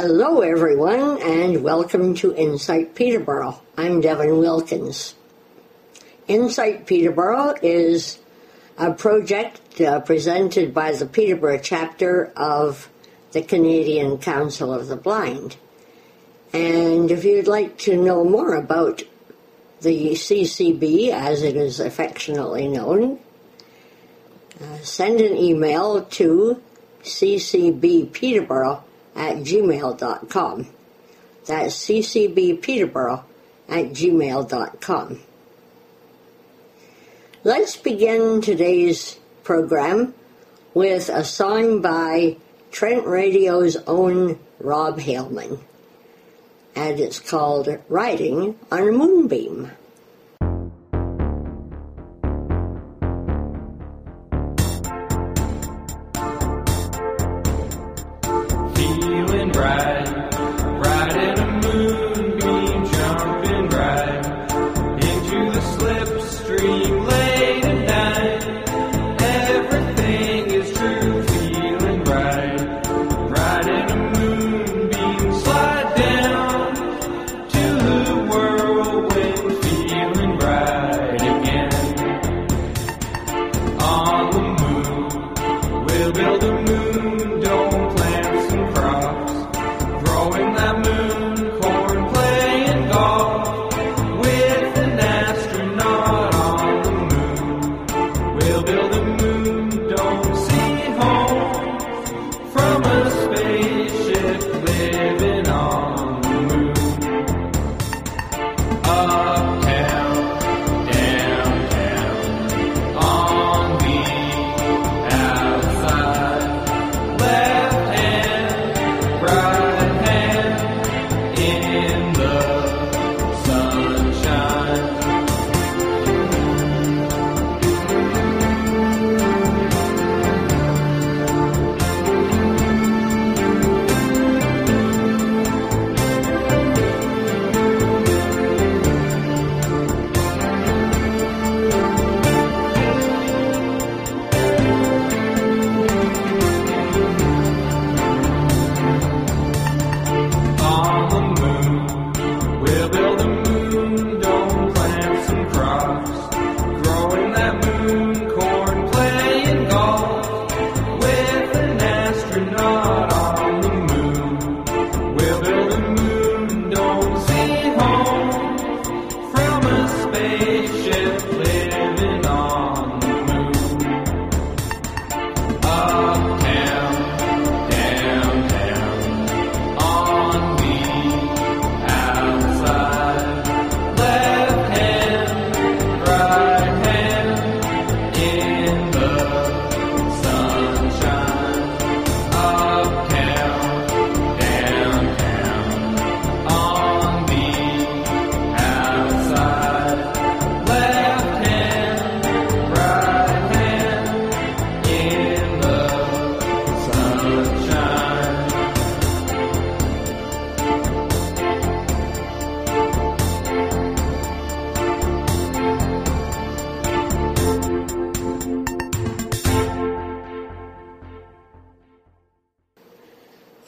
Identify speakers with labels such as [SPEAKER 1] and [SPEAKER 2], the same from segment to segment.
[SPEAKER 1] Hello, everyone, and welcome to Insight Peterborough. I'm Devin Wilkins. Insight Peterborough is a project uh, presented by the Peterborough chapter of the Canadian Council of the Blind. And if you'd like to know more about the CCB, as it is affectionately known, uh, send an email to ccbpeterborough at gmail.com. That's ccbpeterborough at gmail.com. Let's begin today's program with a song by Trent Radio's own Rob Haleman. And it's called Riding on a Moonbeam.
[SPEAKER 2] Living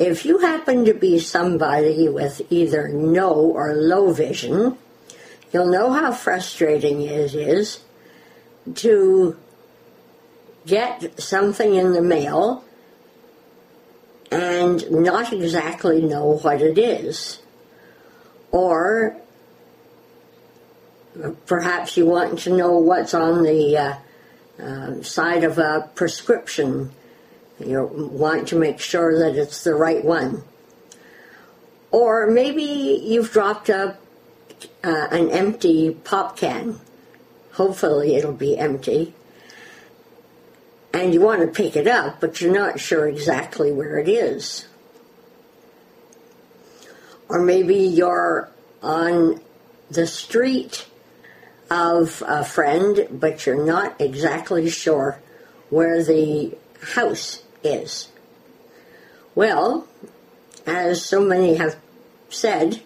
[SPEAKER 1] If you happen to be somebody with either no or low vision, you'll know how frustrating it is to get something in the mail and not exactly know what it is. Or perhaps you want to know what's on the uh, uh, side of a prescription you want to make sure that it's the right one. Or maybe you've dropped a, uh, an empty pop can. Hopefully it'll be empty. And you want to pick it up, but you're not sure exactly where it is. Or maybe you're on the street of a friend, but you're not exactly sure where the house is. Well, as so many have said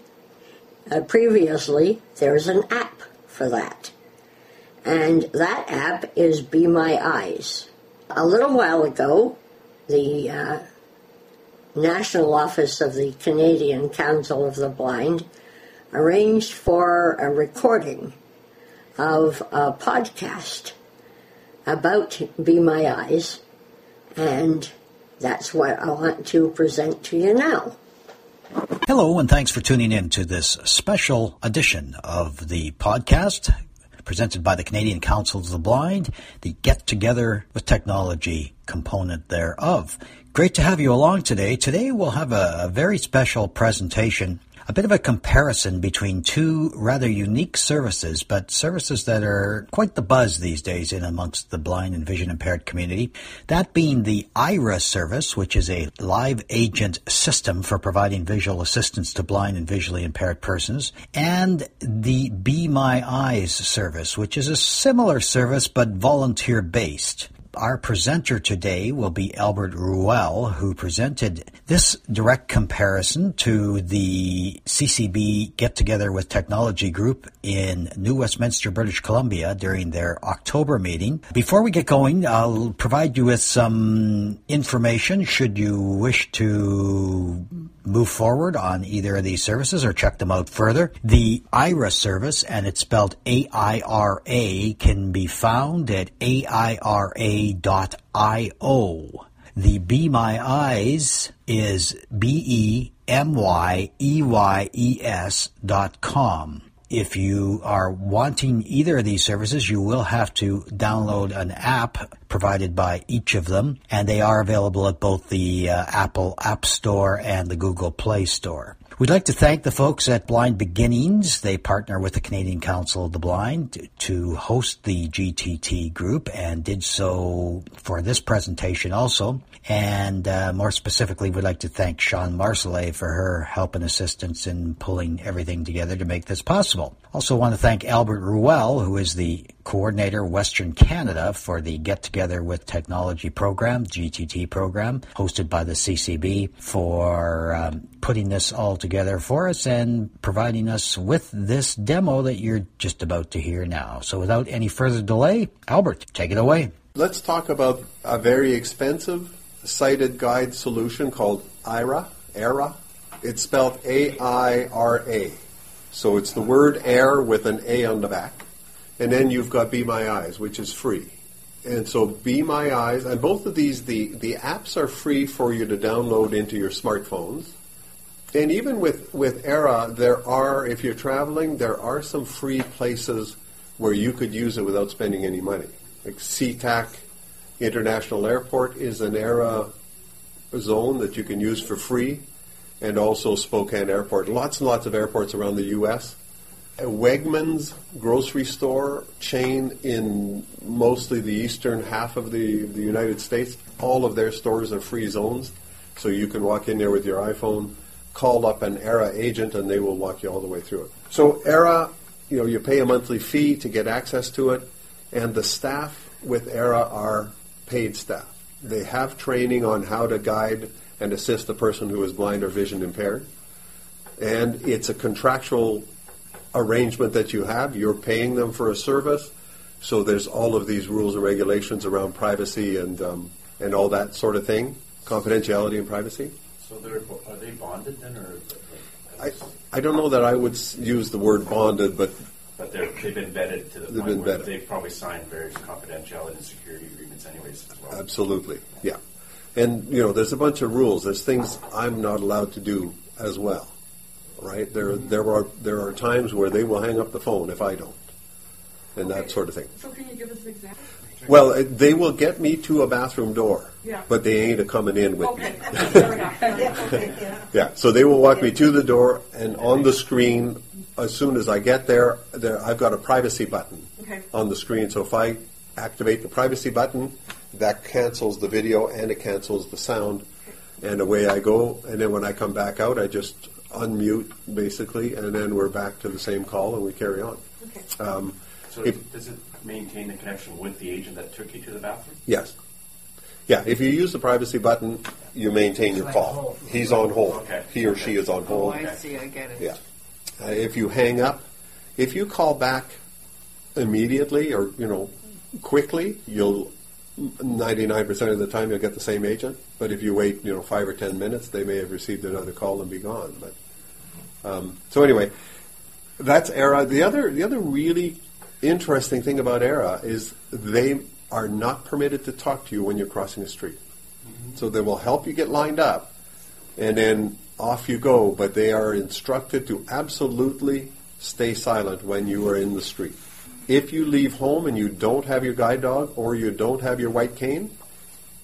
[SPEAKER 1] uh, previously, there's an app for that. And that app is Be My Eyes. A little while ago, the uh, national office of the Canadian Council of the Blind arranged for a recording of a podcast about Be My Eyes, and that's what I want to present to you now.
[SPEAKER 3] Hello, and thanks for tuning in to this special edition of the podcast presented by the Canadian Council of the Blind, the Get Together with Technology component thereof. Great to have you along today. Today we'll have a, a very special presentation a bit of a comparison between two rather unique services, but services that are quite the buzz these days in amongst the blind and vision impaired community. That being the Aira service, which is a live agent system for providing visual assistance to blind and visually impaired persons, and the Be My Eyes service, which is a similar service but volunteer based. Our presenter today will be Albert Ruel, who presented this direct comparison to the CCB Get Together with Technology Group in New Westminster, British Columbia during their October meeting. Before we get going, I'll provide you with some information should you wish to move forward on either of these services or check them out further. The Aira service, and it's spelled A-I-R-A, can be found at aira.io. The Be My Eyes is B-E-M-Y-E-Y-E-S dot com. If you are wanting either of these services, you will have to download an app provided by each of them, and they are available at both the uh, Apple App Store and the Google Play Store. We'd like to thank the folks at Blind Beginnings. They partner with the Canadian Council of the Blind to host the GTT group and did so for this presentation also. And uh, more specifically, we'd like to thank Shawn Marsolais for her help and assistance in pulling everything together to make this possible. Also want to thank Albert Ruel, who is the coordinator Western Canada for the Get Together with Technology program, GTT program, hosted by the CCB for um, putting this all together for us and providing us with this demo that you're just about to hear now. So without any further delay, Albert, take it away.
[SPEAKER 4] Let's talk about a very expensive sighted guide solution called IRA. Aira. It's spelled A-I-R-A. So it's the word air with an A on the back. And then you've got Be My Eyes, which is free. And so Be My Eyes, and both of these, the, the apps are free for you to download into your smartphones. And even with, with Aira, there are, if you're traveling, there are some free places where you could use it without spending any money. Like SeaTac International Airport is an Aira zone that you can use for free, and also Spokane Airport. Lots and lots of airports around the U.S. A Wegmans grocery store chain in mostly the eastern half of the, the United States, all of their stores are free zones. So you can walk in there with your iPhone, call up an Aira agent, and they will walk you all the way through it. So Aira, you know, you pay a monthly fee to get access to it, and the staff with Aira are paid staff. They have training on how to guide and assist a person who is blind or vision impaired. And it's a contractual arrangement that you have. You're paying them for a service. So there's all of these rules and regulations around privacy and, um, and all that sort of thing, confidentiality and privacy.
[SPEAKER 5] So they're, are they bonded then, or?
[SPEAKER 4] I, I don't know that I would s- use the word bonded, but
[SPEAKER 5] But they're, they've been vetted to the
[SPEAKER 4] They've
[SPEAKER 5] point where
[SPEAKER 4] vetted.
[SPEAKER 5] they've probably signed various confidentiality and security agreements anyways as well.
[SPEAKER 4] Absolutely, yeah. And you know, there's a bunch of rules. There's things I'm not allowed to do as well, right? There, there are there are times where they will hang up the phone if I don't, and that sort of thing.
[SPEAKER 6] So can you give us an example?
[SPEAKER 4] Well, uh, they will get me to a bathroom door,
[SPEAKER 6] Yeah.
[SPEAKER 4] but they ain't a coming in with
[SPEAKER 6] Okay,
[SPEAKER 4] me. Yeah, so they will walk me to the door, and on the screen, as soon as I get there, there I've got a privacy button
[SPEAKER 6] Okay.
[SPEAKER 4] on the screen. So if I activate the privacy button, that cancels the video and it cancels the sound, and away I go. And then when I come back out, I just unmute basically, and then we're back to the same call, and we carry on.
[SPEAKER 6] Okay.
[SPEAKER 4] Um,
[SPEAKER 5] So
[SPEAKER 4] if-
[SPEAKER 5] does it maintain the connection with the agent that took you to the bathroom?
[SPEAKER 4] yes. Yeah, if you use the privacy button, you maintain your call. He's on hold.
[SPEAKER 5] Okay.
[SPEAKER 4] He or she is on
[SPEAKER 7] Oh,
[SPEAKER 4] hold.
[SPEAKER 7] I see, I get it.
[SPEAKER 4] Yeah. Uh, if you hang up, if you call back immediately or you know quickly, you'll ninety-nine percent of the time you'll get the same agent. But if you wait, you know, five or ten minutes, they may have received another call and be gone. But um, so anyway, that's Aira. The other, the other really interesting thing about Aira is they are not permitted to talk to you when you're crossing the street. So they will help you get lined up, and then off you go. But they are instructed to absolutely stay silent when you are in the street. If you leave home and you don't have your guide dog or you don't have your white cane,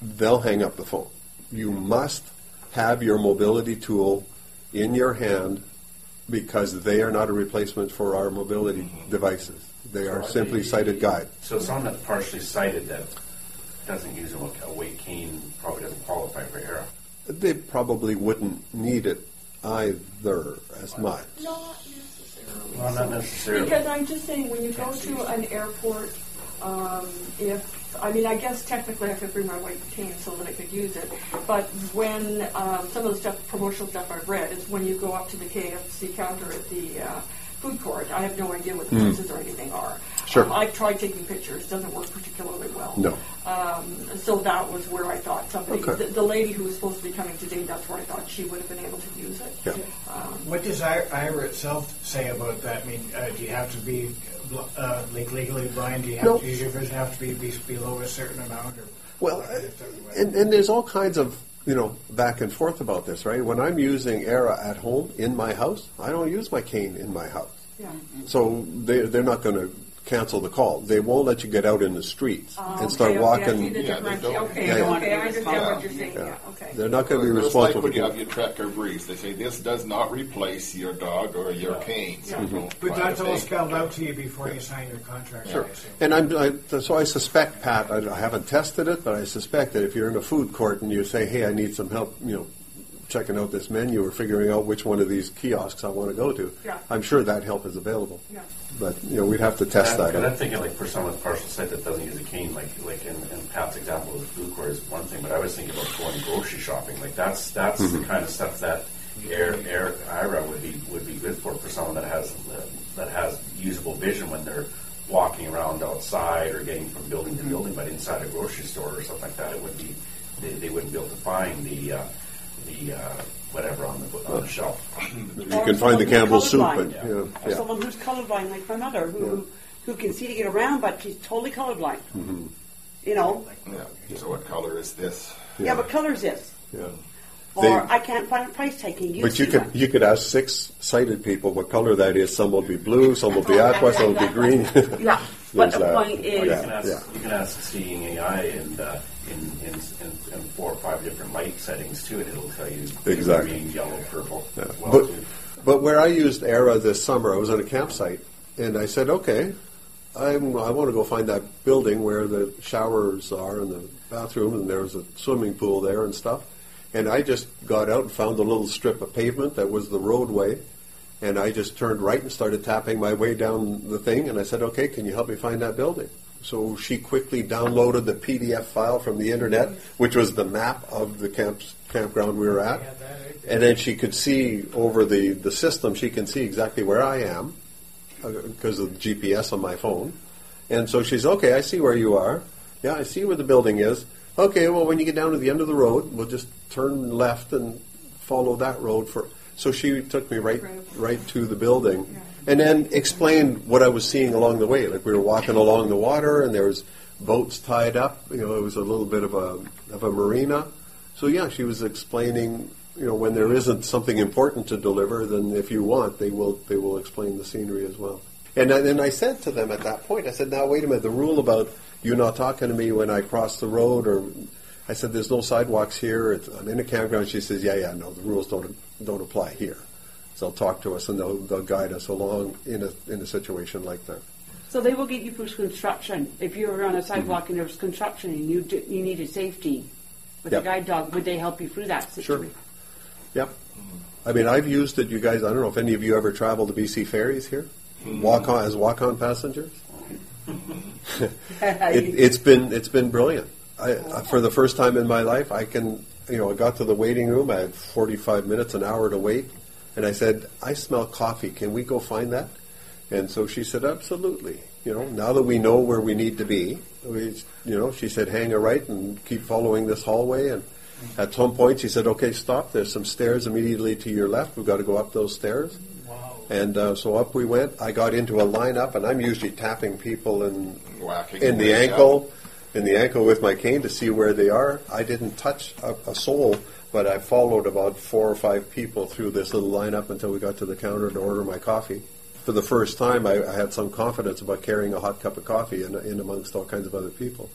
[SPEAKER 4] they'll hang up the phone. You must have your mobility tool in your hand because they are not a replacement for our mobility devices. They are simply sighted guide.
[SPEAKER 5] So someone that's partially sighted that doesn't use a, a weight cane probably doesn't qualify for Aira.
[SPEAKER 4] They probably wouldn't need it either as much.
[SPEAKER 6] Not necessarily.
[SPEAKER 5] Well, not necessarily.
[SPEAKER 6] Because I'm just saying, when you go to an airport, um, if, I mean, I guess technically I could bring my white cane so that I could use it, but when, um, some of the stuff, promotional stuff I've read is when you go up to the KFC counter at the, uh, food court, I have no idea what the prices or anything are.
[SPEAKER 4] Sure.
[SPEAKER 6] Um, I've tried taking pictures, doesn't work particularly well.
[SPEAKER 4] No.
[SPEAKER 6] Um, so that was where I thought somebody,
[SPEAKER 4] Okay.
[SPEAKER 6] the, the lady who was supposed to be coming today, that's where I thought she would have been able to use it.
[SPEAKER 4] Yeah.
[SPEAKER 7] What does I- Aira itself say about that? I mean, uh, do you have to be uh, like legally blind? Do you have
[SPEAKER 4] No.
[SPEAKER 7] to, does your vision have to be, be below a certain amount? Or
[SPEAKER 4] Well, and, and there's all kinds of you know back and forth about this, right? When I'm using Aira at home in my house, I don't use my cane in my house,
[SPEAKER 6] Yeah.
[SPEAKER 4] so they they're not going to cancel the call. They won't let you get out in the streets oh, and start
[SPEAKER 6] Okay, okay, I
[SPEAKER 4] walking.
[SPEAKER 8] Yeah, they don't-
[SPEAKER 6] Okay,
[SPEAKER 4] Yeah, yeah.
[SPEAKER 6] okay, I understand what you're saying,
[SPEAKER 4] Yeah.
[SPEAKER 6] yeah, okay.
[SPEAKER 4] They're not going to be
[SPEAKER 8] It's
[SPEAKER 4] responsible.
[SPEAKER 8] like when you
[SPEAKER 4] for
[SPEAKER 8] have your tracker briefs. They say this does not replace your dog or your cane. So
[SPEAKER 6] Yeah.
[SPEAKER 8] don't
[SPEAKER 7] But
[SPEAKER 8] try to
[SPEAKER 7] that's all
[SPEAKER 8] take-
[SPEAKER 7] spelled out to you before you sign your contract. I
[SPEAKER 4] Sure.
[SPEAKER 7] assume.
[SPEAKER 4] And I'm, I, so I suspect, Pat, I, I haven't tested it, but I suspect that if you're in a food court and you say, hey, I need some help, you know, checking out this menu or figuring out which one of these kiosks I want to go to,
[SPEAKER 6] Yeah.
[SPEAKER 4] I'm sure that help is available.
[SPEAKER 6] Yeah.
[SPEAKER 4] But, you know, we'd have to test that.
[SPEAKER 5] And I'm thinking like for someone with partial sight that doesn't use a cane, like like in, in Pat's example of the food court is one thing, but I was thinking about going grocery shopping. Like that's that's
[SPEAKER 4] Mm-hmm.
[SPEAKER 5] the kind of stuff that Air Air Aira would be would be good for for someone that has uh, that has usable vision when they're walking around outside or getting from building to building, but inside a grocery store or something like that, it would be they, they wouldn't be able to find the uh, the uh, whatever on the on the shelf.
[SPEAKER 4] You can find the Campbell soup and,
[SPEAKER 5] colorblind.
[SPEAKER 4] you know,
[SPEAKER 9] Or
[SPEAKER 4] yeah.
[SPEAKER 9] someone who's colorblind, like my mother, who who can see to get around, but she's totally colorblind.
[SPEAKER 4] Mm-hmm.
[SPEAKER 9] You know,
[SPEAKER 8] Yeah. So what color is this?
[SPEAKER 9] yeah. but colors this,
[SPEAKER 4] yeah.
[SPEAKER 9] or
[SPEAKER 4] They-
[SPEAKER 9] I can't find a price tag. Can you
[SPEAKER 4] But you
[SPEAKER 9] see
[SPEAKER 4] could
[SPEAKER 9] one?
[SPEAKER 4] you could ask six sighted people what color that is. Some will be blue, some will be
[SPEAKER 9] Oh,
[SPEAKER 4] aqua, some will be green.
[SPEAKER 9] Yeah, but
[SPEAKER 4] There's
[SPEAKER 9] the
[SPEAKER 4] that.
[SPEAKER 9] point is,
[SPEAKER 5] Or you can ask,
[SPEAKER 4] yeah.
[SPEAKER 5] you can ask Seeing AI and uh, in, in, in, in four or five different light settings too, and it'll tell you
[SPEAKER 4] Exactly.
[SPEAKER 5] green, yellow, purple.
[SPEAKER 4] Yeah.
[SPEAKER 5] Well,
[SPEAKER 4] but,
[SPEAKER 5] too.
[SPEAKER 4] but where I used Aira this summer, I was on a campsite, and I said, okay, I'm, I want to go find that building where the showers are and the bathroom, and there was a swimming pool there and stuff. And I just got out and found a little strip of pavement that was the roadway, and I just turned right and started tapping my way down the thing, and I said, okay, can you help me find that building? So she quickly downloaded the PDF file from the internet, which was the map of the camp, campground we were at. And then she could see over the, the system, she can see exactly where I am uh, because of the GPS on my phone. And so she's, okay, I see where you are. Yeah, I see where the building is. Okay, well, when you get down to the end of the road, we'll just turn left and follow that road for. So she took me right,
[SPEAKER 6] Right.
[SPEAKER 4] right to the building, and then explained what I was seeing along the way. Like we were walking along the water, and there was boats tied up. You know, it was a little bit of a of a marina. So yeah, she was explaining. You know, when there isn't something important to deliver, then if you want, they will they will explain the scenery as well. And then I said to them at that point, I said, "Now wait a minute. The rule about you not talking to me when I cross the road, or I said, there's no sidewalks here. It's, I'm in a campground." She says, "Yeah, yeah, no, the rules don't don't apply here." So they'll talk to us and they'll, they'll guide us along in a in a situation like that.
[SPEAKER 9] so they will get you through construction. If you were on a sidewalk and there was construction and you d- you needed safety with
[SPEAKER 4] Yep.
[SPEAKER 9] a guide dog, would they help you through that situation?
[SPEAKER 4] Sure.
[SPEAKER 9] situation?
[SPEAKER 4] Yep. I mean, I've used it. You guys, I don't know if any of you ever travel to BC ferries here, mm-hmm. walk on as walk on passengers. it, it's been it's been brilliant. I, I- for the first time in my life, I can you know I got to the waiting room. I had 45 minutes, an hour to wait, and I said, "I smell coffee. Can we go find that?" And so she said, "Absolutely." You know, now that we know where we need to be, we, you know, she said, hang a right and keep following this hallway. And at some point, she said, okay, stop. There's some stairs immediately to your left. We've got to go up those stairs.
[SPEAKER 7] Wow.
[SPEAKER 4] And uh, so up we went. I got into a lineup, and I'm usually tapping people in
[SPEAKER 8] Whacking
[SPEAKER 4] in the
[SPEAKER 8] away, yeah.
[SPEAKER 4] ankle, in the ankle with my cane to see where they are. I didn't touch a, a soul, but I followed about four or five people through this little lineup until we got to the counter to order my coffee. For the first time, I, I had some confidence about carrying a hot cup of coffee in, in amongst all kinds of other people.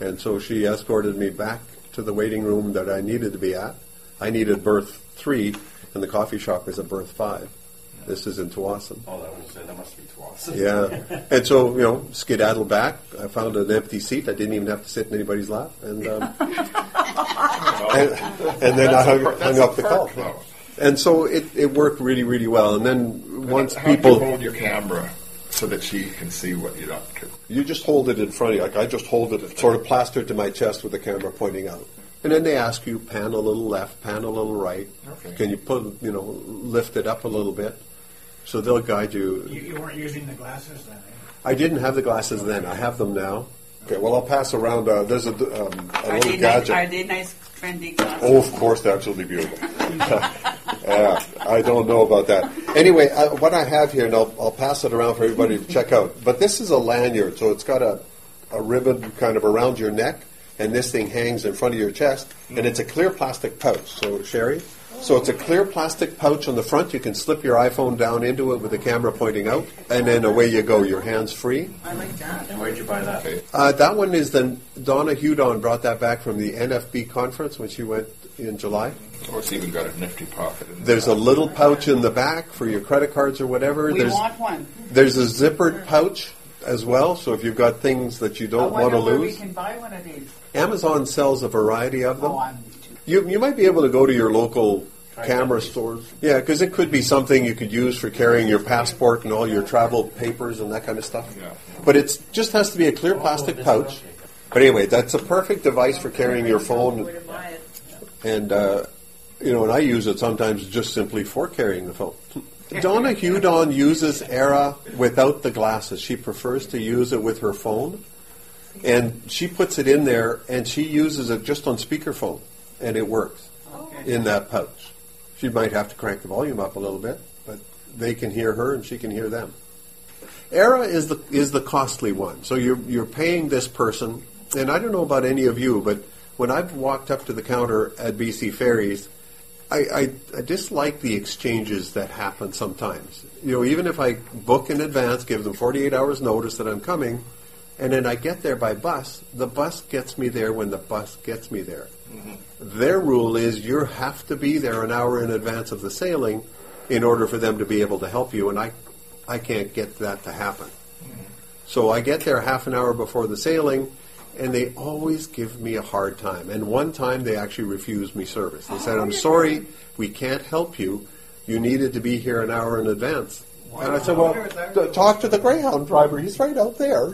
[SPEAKER 4] And so she escorted me back to the waiting room that I needed to be at. I needed berth three, and the coffee shop is at berth five. This is in Tsawwassen.
[SPEAKER 5] Oh, that was that must be twice.
[SPEAKER 4] Yeah, and so you know, skedaddled back. I found an empty seat. I didn't even have to sit in anybody's lap, and um, and, and then I hung,
[SPEAKER 8] That's
[SPEAKER 4] hung up the call.
[SPEAKER 8] though.
[SPEAKER 4] And so it, it worked really, really well. And then once
[SPEAKER 8] How do you
[SPEAKER 4] people,
[SPEAKER 8] hold your camera so that she can see what you're up to?
[SPEAKER 4] you just hold it in front of you. Like I just hold it sort of plastered to my chest with the camera pointing out. And then they ask you, pan a little left, pan a little right.
[SPEAKER 8] Okay.
[SPEAKER 4] Can you put, you know, lift it up a little bit? So they'll guide
[SPEAKER 7] You, you weren't using the glasses then, eh?
[SPEAKER 4] I didn't have the glasses then. I have them now. Okay, well, I'll pass around. Uh, there's a, um, a
[SPEAKER 10] Are
[SPEAKER 4] little
[SPEAKER 10] they, nice,
[SPEAKER 4] gadget.
[SPEAKER 10] are they nice, trendy glasses?
[SPEAKER 4] Oh, of course, they're absolutely beautiful. yeah, I don't know about that. Anyway, uh, what I have here, and I'll, I'll pass it around for everybody to check out. But this is a lanyard, so it's got a, a ribbon kind of around your neck, and this thing hangs in front of your chest, and it's a clear plastic pouch. So, Sherry, so it's a clear plastic pouch on the front. You can slip your iPhone down into it with the camera pointing out, and then away you go. Your hands free.
[SPEAKER 10] I like that.
[SPEAKER 5] And where'd you buy that?
[SPEAKER 8] Okay.
[SPEAKER 4] Uh, that one is the Donna Hudon brought that back from the NFB conference when she went in July.
[SPEAKER 8] Or it's even got a nifty pocket. In
[SPEAKER 4] There's a little pouch in the back for your credit cards or whatever.
[SPEAKER 10] We
[SPEAKER 4] there's
[SPEAKER 10] want one.
[SPEAKER 4] there's a zippered pouch as well. So if you've got things that you don't want to
[SPEAKER 10] where we
[SPEAKER 4] lose,
[SPEAKER 10] can buy one of these.
[SPEAKER 4] Amazon sells a variety of them.
[SPEAKER 10] Oh, I'm
[SPEAKER 4] You you might be able to go to your local camera stores. Yeah, because it could be something you could use for carrying your passport and all your travel papers and that kind of stuff.
[SPEAKER 8] Yeah.
[SPEAKER 4] But it just has to be a clear plastic pouch. But anyway, that's a perfect device for carrying your phone
[SPEAKER 10] where to buy it.
[SPEAKER 4] and uh, you know, and I use it sometimes just simply for carrying the phone. Donna Hudon uses Aira without the glasses. She prefers to use it with her phone, and she puts it in there, and she uses it just on speakerphone, and it works in that pouch. She might have to crank the volume up a little bit, but they can hear her, and she can hear them. Aira is the is the costly one. So you're you're paying this person, and I don't know about any of you, but when I've walked up to the counter at BC Ferries, I, I, I dislike the exchanges that happen sometimes. You know, even if I book in advance, give them 48 hours notice that I'm coming, and then I get there by bus, the bus gets me there when the bus gets me there. Mm-hmm. Their rule is you have to be there an hour in advance of the sailing in order for them to be able to help you, and I, I can't get that to happen. Mm-hmm. So I get there half an hour before the sailing, and they always give me a hard time. And one time they actually refused me service. They said, I'm oh, sorry, we can't help you. You needed to be here an hour in advance. And I said, well, talk to the Greyhound driver. He's right out there.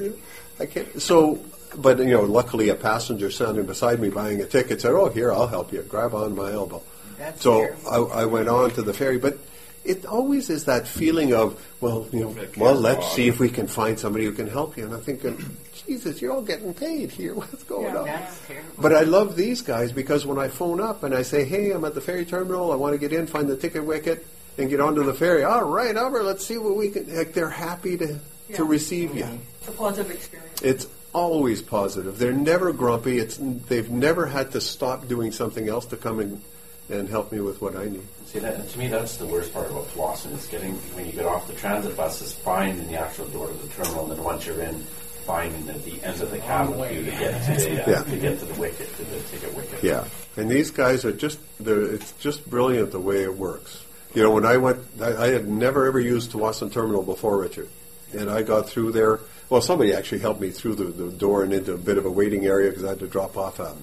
[SPEAKER 4] I can't. So, but, you know, luckily a passenger standing beside me buying a ticket said, oh, here, I'll help you. Grab on my elbow.
[SPEAKER 10] That's
[SPEAKER 4] So. I, I went on to the ferry, but it always is that feeling of, well, you know, well, let's
[SPEAKER 8] wrong.
[SPEAKER 4] see if we can find somebody who can help you. And I'm thinking, uh, Jesus, you're all getting paid here. What's going on?
[SPEAKER 10] That's terrible.
[SPEAKER 4] But I love these guys because when I phone up and I say, hey, I'm at the ferry terminal, I want to get in, find the ticket wicket, and get onto the ferry. All right, Albert, let's see what we can. Like, they're happy to, to
[SPEAKER 6] Yeah.
[SPEAKER 4] receive you.
[SPEAKER 6] It's a positive experience.
[SPEAKER 4] It's always positive. They're never grumpy. It's they've never had to stop doing something else to come and and help me with what I need.
[SPEAKER 5] See, that, to me, that's the worst part about Tsawwassen is getting when you get off the transit bus is finding the actual door to the terminal, and then once you're in, finding the, the end of the cabin queue to get to the uh,
[SPEAKER 4] Yeah.
[SPEAKER 5] to get to the wicket to the ticket wicket.
[SPEAKER 4] Yeah, and these guys are just they're, it's just brilliant the way it works. You know, when I went, I, I had never ever used Tsawwassen Terminal before, Richard, and I got through there. Well, somebody actually helped me through the, the door and into a bit of a waiting area because I had to drop off a,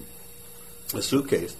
[SPEAKER 4] a suitcase.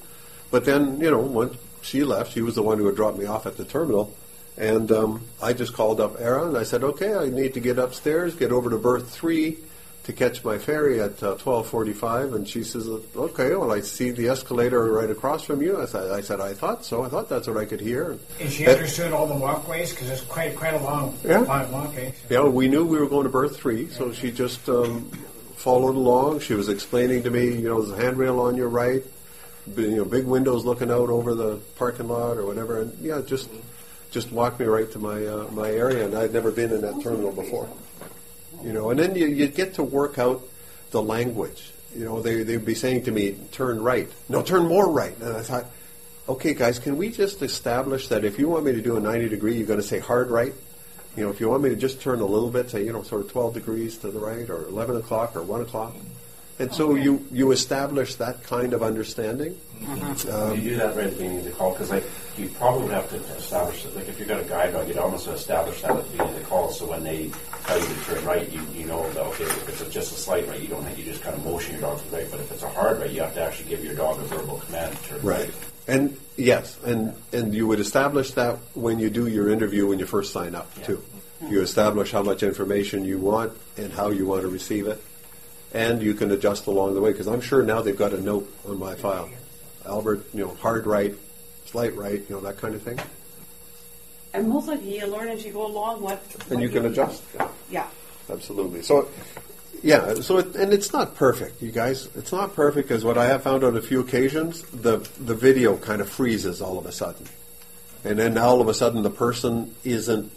[SPEAKER 4] But then, you know, when she left, she was the one who had dropped me off at the terminal. And um, I just called up Aira and I said, okay, I need to get upstairs, get over to berth three to catch my ferry at uh, 1245. And she says, okay, well, I see the escalator right across from you. I said, I, said, I thought so. I thought that's what I could hear.
[SPEAKER 7] And she understood all the walkways because it's quite quite a long,
[SPEAKER 4] Yeah.
[SPEAKER 7] long walkway.
[SPEAKER 4] Yeah, we knew we were going to berth three, so she just um, followed along. She was explaining to me, you know, there's a handrail on your right, you know, big windows looking out over the parking lot or whatever, and yeah, just just walked me right to my uh, my area, and I'd never been in that terminal before. You know, and then you, you get to work out the language. You know, they they'd be saying to me, "Turn right." No, turn more right. And I thought, okay, guys, can we just establish that if you want me to do a 90 degree, you're going to say hard right? You know, if you want me to just turn a little bit, say, you know, sort of 12 degrees to the right, or 11 o'clock, or 1 o'clock. And so you, you establish that kind of understanding. Mm-hmm.
[SPEAKER 5] Um, you do that right at the beginning of the call because like you probably would have to establish that like if you've got a guide dog, you'd almost establish that at the beginning of the call. So when they tell you to turn right, you, you know that okay, if it's a, just a slight right, you don't have, you just kind of motion your dog to the right. But if it's a hard right, you have to actually give your dog a verbal command to turn right.
[SPEAKER 4] And yes, and, and you would establish that when you do your interview when you first sign up, too. You establish how much information you want and how you want to receive it. And you can adjust along the way, because I'm sure now they've got a note on my file. Albert, you know, hard right, slight right, you know, that kind of thing.
[SPEAKER 9] And most likely you learn as you go along what.
[SPEAKER 4] And
[SPEAKER 9] what
[SPEAKER 4] you can adjust.
[SPEAKER 9] Yeah.
[SPEAKER 4] Absolutely. So, yeah. So, it, and it's not perfect, you guys. It's not perfect because what I have found on a few occasions, the the video kind of freezes all of a sudden, and then all of a sudden the person isn't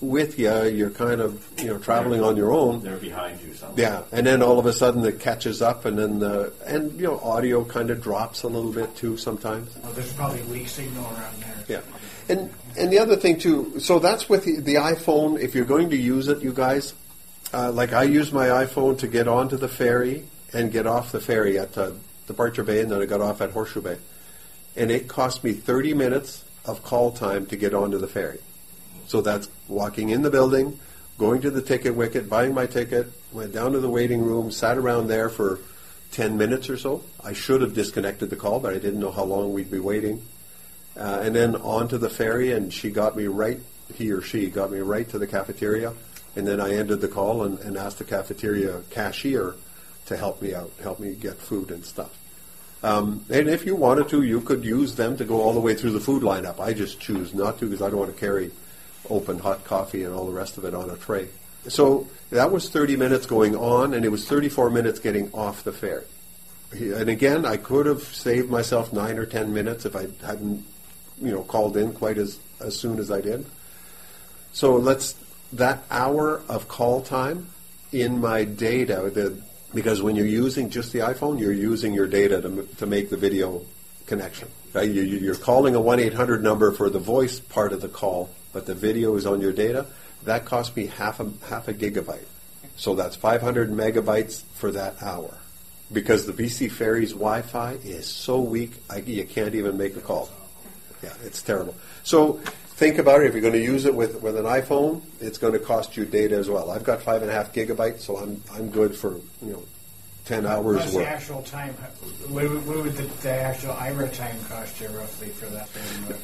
[SPEAKER 4] with you. You're kind of you know traveling on your own.
[SPEAKER 5] They're behind you somewhere.
[SPEAKER 4] Yeah, and then all of a sudden it catches up, and then the and you know audio kind of drops a little bit too sometimes.
[SPEAKER 7] Well, there's probably a weak signal around there.
[SPEAKER 4] Yeah, and and the other thing too. So that's with the, the iPhone. If you're going to use it, you guys, uh, like I use my iPhone to get onto the ferry and get off the ferry at uh, Departure Bay, and then I got off at Horseshoe Bay, and it cost me 30 minutes of call time to get onto the ferry. So that's walking in the building, going to the ticket wicket, buying my ticket, went down to the waiting room, sat around there for 10 minutes or so. I should have disconnected the call, but I didn't know how long we'd be waiting. Uh, and then onto the ferry, and she got me right, he or she got me right to the cafeteria. And then I ended the call and, and asked the cafeteria cashier to help me out, help me get food and stuff. Um, and if you wanted to, you could use them to go all the way through the food lineup. I just choose not to because I don't want to carry open hot coffee and all the rest of it on a tray. So that was 30 minutes going on, and it was 34 minutes getting off the ferry. And again, I could have saved myself nine or 10 minutes if I hadn't, you know, called in quite as, as soon as I did. So let's that hour of call time in my data, the, because when you're using just the iPhone, you're using your data to, to make the video connection. Right? You, you- you're calling a 1 800 number for the voice part of the call, but the video is on your data. That cost me half a, half a gigabyte. So that's 500 megabytes for that hour. Because the BC Ferries Wi Fi is so weak, I, you can't even make a call. Yeah, it's terrible. So think about it. If you're going to use it with, with an iPhone, it's going to cost you data as well. I've got five and a half gigabytes, so I'm I'm good for you know ten hours
[SPEAKER 7] What's the actual time? What would, what would the, the actual Aira time cost you roughly for that thing?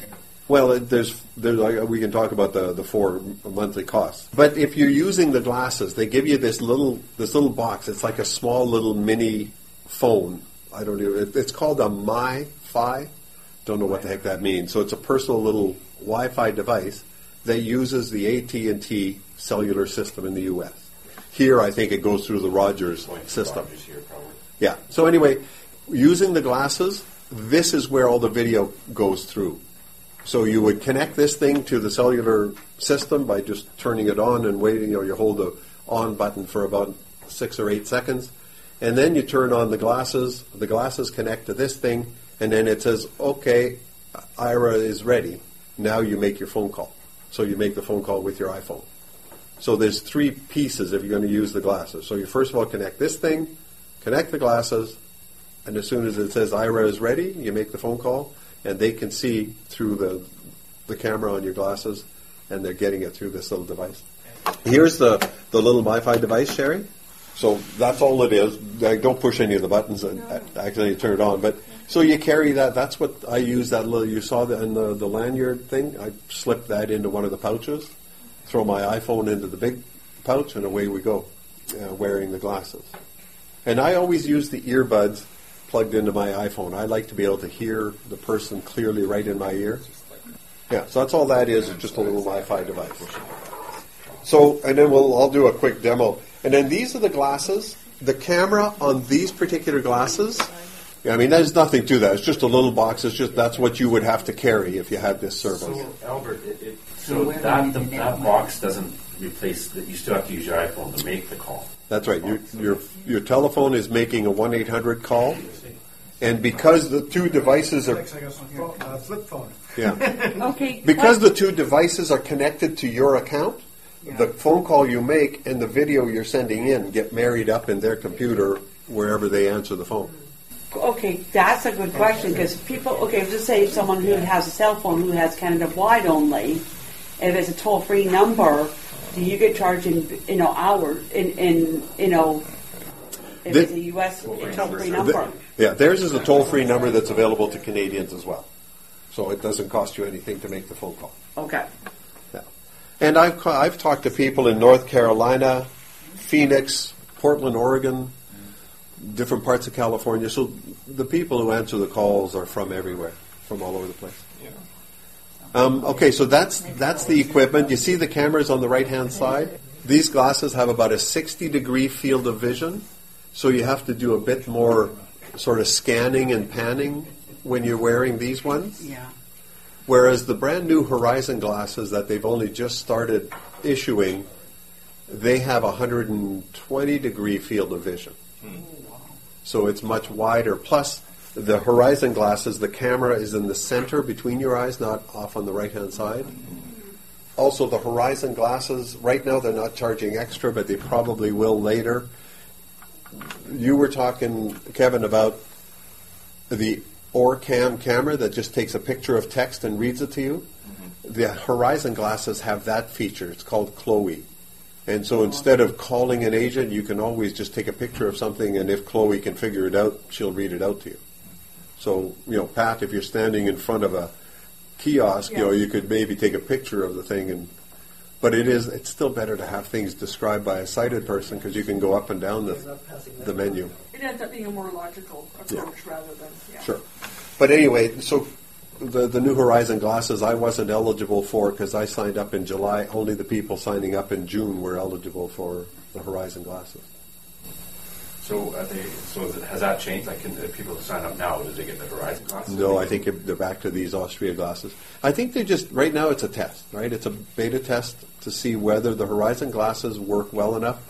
[SPEAKER 4] Well, there's there's we can talk about the the four monthly costs. But if you're using the glasses, they give you this little this little box. It's like a small little mini phone. I don't know. It, it's called a MiFi. Don't know what the heck that means. So it's a personal little Wi-Fi device that uses the AT&T cellular system in the U.S. Here, I think it goes through the Rogers system.
[SPEAKER 5] Rogers here, probably.
[SPEAKER 4] Yeah. So anyway, using the glasses, this is where all the video goes through. So you would connect this thing to the cellular system by just turning it on and waiting. You know, you hold the on button for about six or eight seconds, and then you turn on the glasses. The glasses connect to this thing, and then it says, "Okay, Aira is ready." Now you make your phone call. So you make the phone call with your iPhone. So there's three pieces if you're going to use the glasses. So you first of all connect this thing, connect the glasses, and as soon as it says Aira is ready, you make the phone call, and they can see through the the camera on your glasses, and they're getting it through this little device. Here's the the little Wi-Fi device, Sherry. So that's all it is. Like, don't push any of the buttons and accidentally turn it on. But so you carry that. That's what I use. That little you saw that in the the lanyard thing. I slip that into one of the pouches, throw my iPhone into the big pouch, and away we go, uh, wearing the glasses. And I always use the earbuds plugged into my iPhone. I like to be able to hear the person clearly right in my ear. Yeah, so that's all that is, is just a little Wi-Fi device. So, and then we'll, I'll do a quick demo. And then these are the glasses the camera on these particular glasses, yeah, I mean, there's nothing to that. It's just a little box. It's just that's what you would have to carry if you had this service.
[SPEAKER 5] So, Albert, it, it, so that the, that box doesn't replace that. You still have to use your iPhone to make the call.
[SPEAKER 4] That's right. Your, your, your telephone is making a 1 800 call, and because the two devices are.
[SPEAKER 7] Looks like a phone, uh, flip phone.
[SPEAKER 4] Yeah.
[SPEAKER 9] Okay.
[SPEAKER 4] Because the two devices are connected to your account, the phone call you make and the video you're sending in get married up in their computer wherever they answer the phone.
[SPEAKER 9] Okay, that's a good question because people. Okay, just say someone who has a cell phone who has Canada wide only. If it's a toll free number, do you get charged in you know hours in in you know if
[SPEAKER 4] The-
[SPEAKER 9] it's a U.S. toll free number?
[SPEAKER 4] Yeah, theirs is a toll free number that's available to Canadians as well. So it doesn't cost you anything to make the phone call.
[SPEAKER 9] Okay.
[SPEAKER 4] Yeah. And I've, I've talked to people in North Carolina, Phoenix, Portland, Oregon, different parts of California. So the people who answer the calls are from everywhere, from all over the place. Um, okay, so that's that's the equipment. You see the cameras on the right hand side. These glasses have about a 60 degree field of vision, so you have to do a bit more sort of scanning and panning when you're wearing these ones.
[SPEAKER 9] Yeah.
[SPEAKER 4] Whereas the brand new Horizon glasses that they've only just started issuing, they have a 120 degree field of vision. Hmm. Oh, so it's much wider. Plus, the Horizon glasses, the camera is in the center between your eyes, not off on the right hand side. Hmm. Also, the Horizon glasses, right now they're not charging extra, but they probably will later. You were talking, Kevin, about the OrCam camera that just takes a picture of text and reads it to you. Mm-hmm. The Horizon glasses have that feature. It's called Chloe. And so instead of calling an agent, you can always just take a picture of something, and if Chloe can figure it out, she'll read it out to you. So, you know, Pat, if you're standing in front of a kiosk, you know, you could maybe take a picture of the thing and but it is it's still better to have things described by a sighted person because you can go up and down the, the menu.
[SPEAKER 6] It ends up being a more logical approach rather than, yeah.
[SPEAKER 4] Sure. But anyway, so the the New Horizon glasses I wasn't eligible for because I signed up in July. Only the people signing up in June were eligible for the Horizon glasses.
[SPEAKER 5] So, are they, so has that changed? Like, can people sign up now, do they get the Horizon glasses?
[SPEAKER 4] No, I think they're back to these Austria glasses. I think they just right now it's a test, right? It's a beta test to see whether the Horizon glasses work well enough.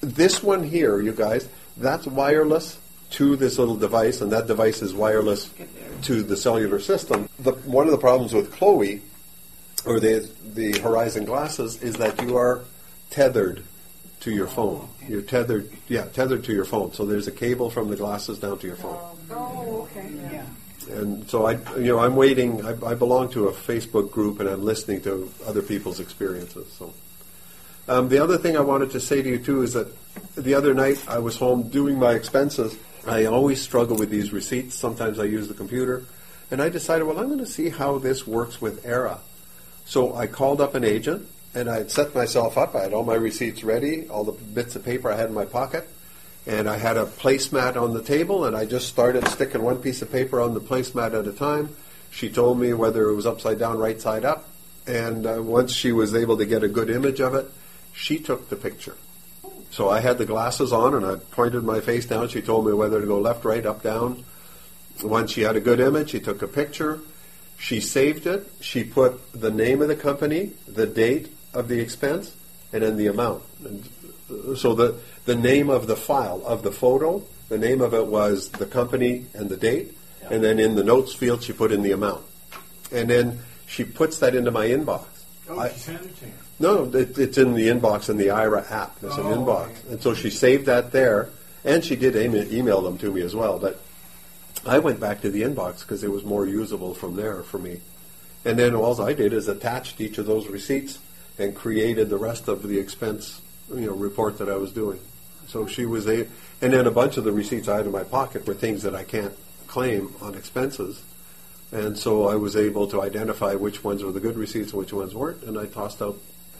[SPEAKER 4] This one here, you guys, that's wireless to this little device, and that device is wireless to the cellular system. The, one of the problems with Chloe, or the the Horizon glasses, is that you are tethered to your phone. You're tethered, yeah, tethered to your phone. So there's a cable from the glasses down to your phone.
[SPEAKER 6] Oh, okay. Yeah.
[SPEAKER 4] And so I, you know, I'm waiting. I, I belong to a Facebook group, and I'm listening to other people's experiences. So, um, the other thing I wanted to say to you too is that the other night I was home doing my expenses. I always struggle with these receipts. Sometimes I use the computer, and I decided, well, I'm going to see how this works with Aira. So I called up an agent, and I had set myself up. I had all my receipts ready, all the bits of paper I had in my pocket, and I had a placemat on the table, and I just started sticking one piece of paper on the placemat at a time. She told me whether it was upside down, right side up, and uh, once she was able to get a good image of it, she took the picture. So I had the glasses on, and I pointed my face down. She told me whether to go left, right, up, down. Once she had a good image, she took a picture. She saved it. She put the name of the company, the date of the expense, and then the amount. And so the the name of the file of the photo, the name of it was the company and the date, and then in the notes field she put in the amount, and then she puts that into my inbox.
[SPEAKER 7] Oh,
[SPEAKER 4] I-
[SPEAKER 7] she sent it to you.
[SPEAKER 4] no, it, it's in the inbox in the Aira app. There's an
[SPEAKER 7] Oh,
[SPEAKER 4] inbox,
[SPEAKER 7] okay.
[SPEAKER 4] and so she saved that there, and she did email, email them to me as well. But I went back to the inbox because it was more usable from there for me. And then all I did is attached each of those receipts and created the rest of the expense, you know, report that I was doing. So she was a, and then a bunch of the receipts I had in my pocket were things that I can't claim on expenses. And so I was able to identify which ones were the good receipts and which ones weren't, and I tossed out.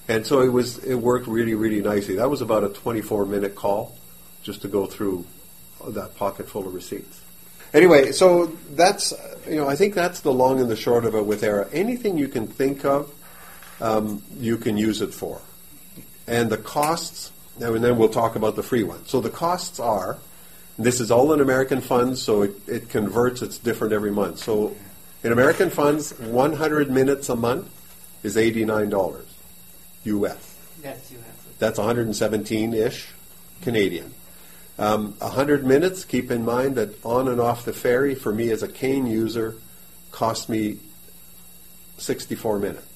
[SPEAKER 4] And so it was it worked really really nicely. That was about a 24 minute call, just to go through that pocket full of receipts. Anyway, so that's you know I think that's the long and the short of it with Aira. Anything you can think of, um, you can use it for, and the costs and then we'll talk about the free one. So the costs are, this is all in American funds, so it, it converts, it's different every month. So in American funds, 100 minutes a month is $89 US.
[SPEAKER 10] That's have.
[SPEAKER 4] That's 117-ish Canadian. Um, 100 minutes, keep in mind that on and off the ferry, for me as a cane user, cost me 64 minutes.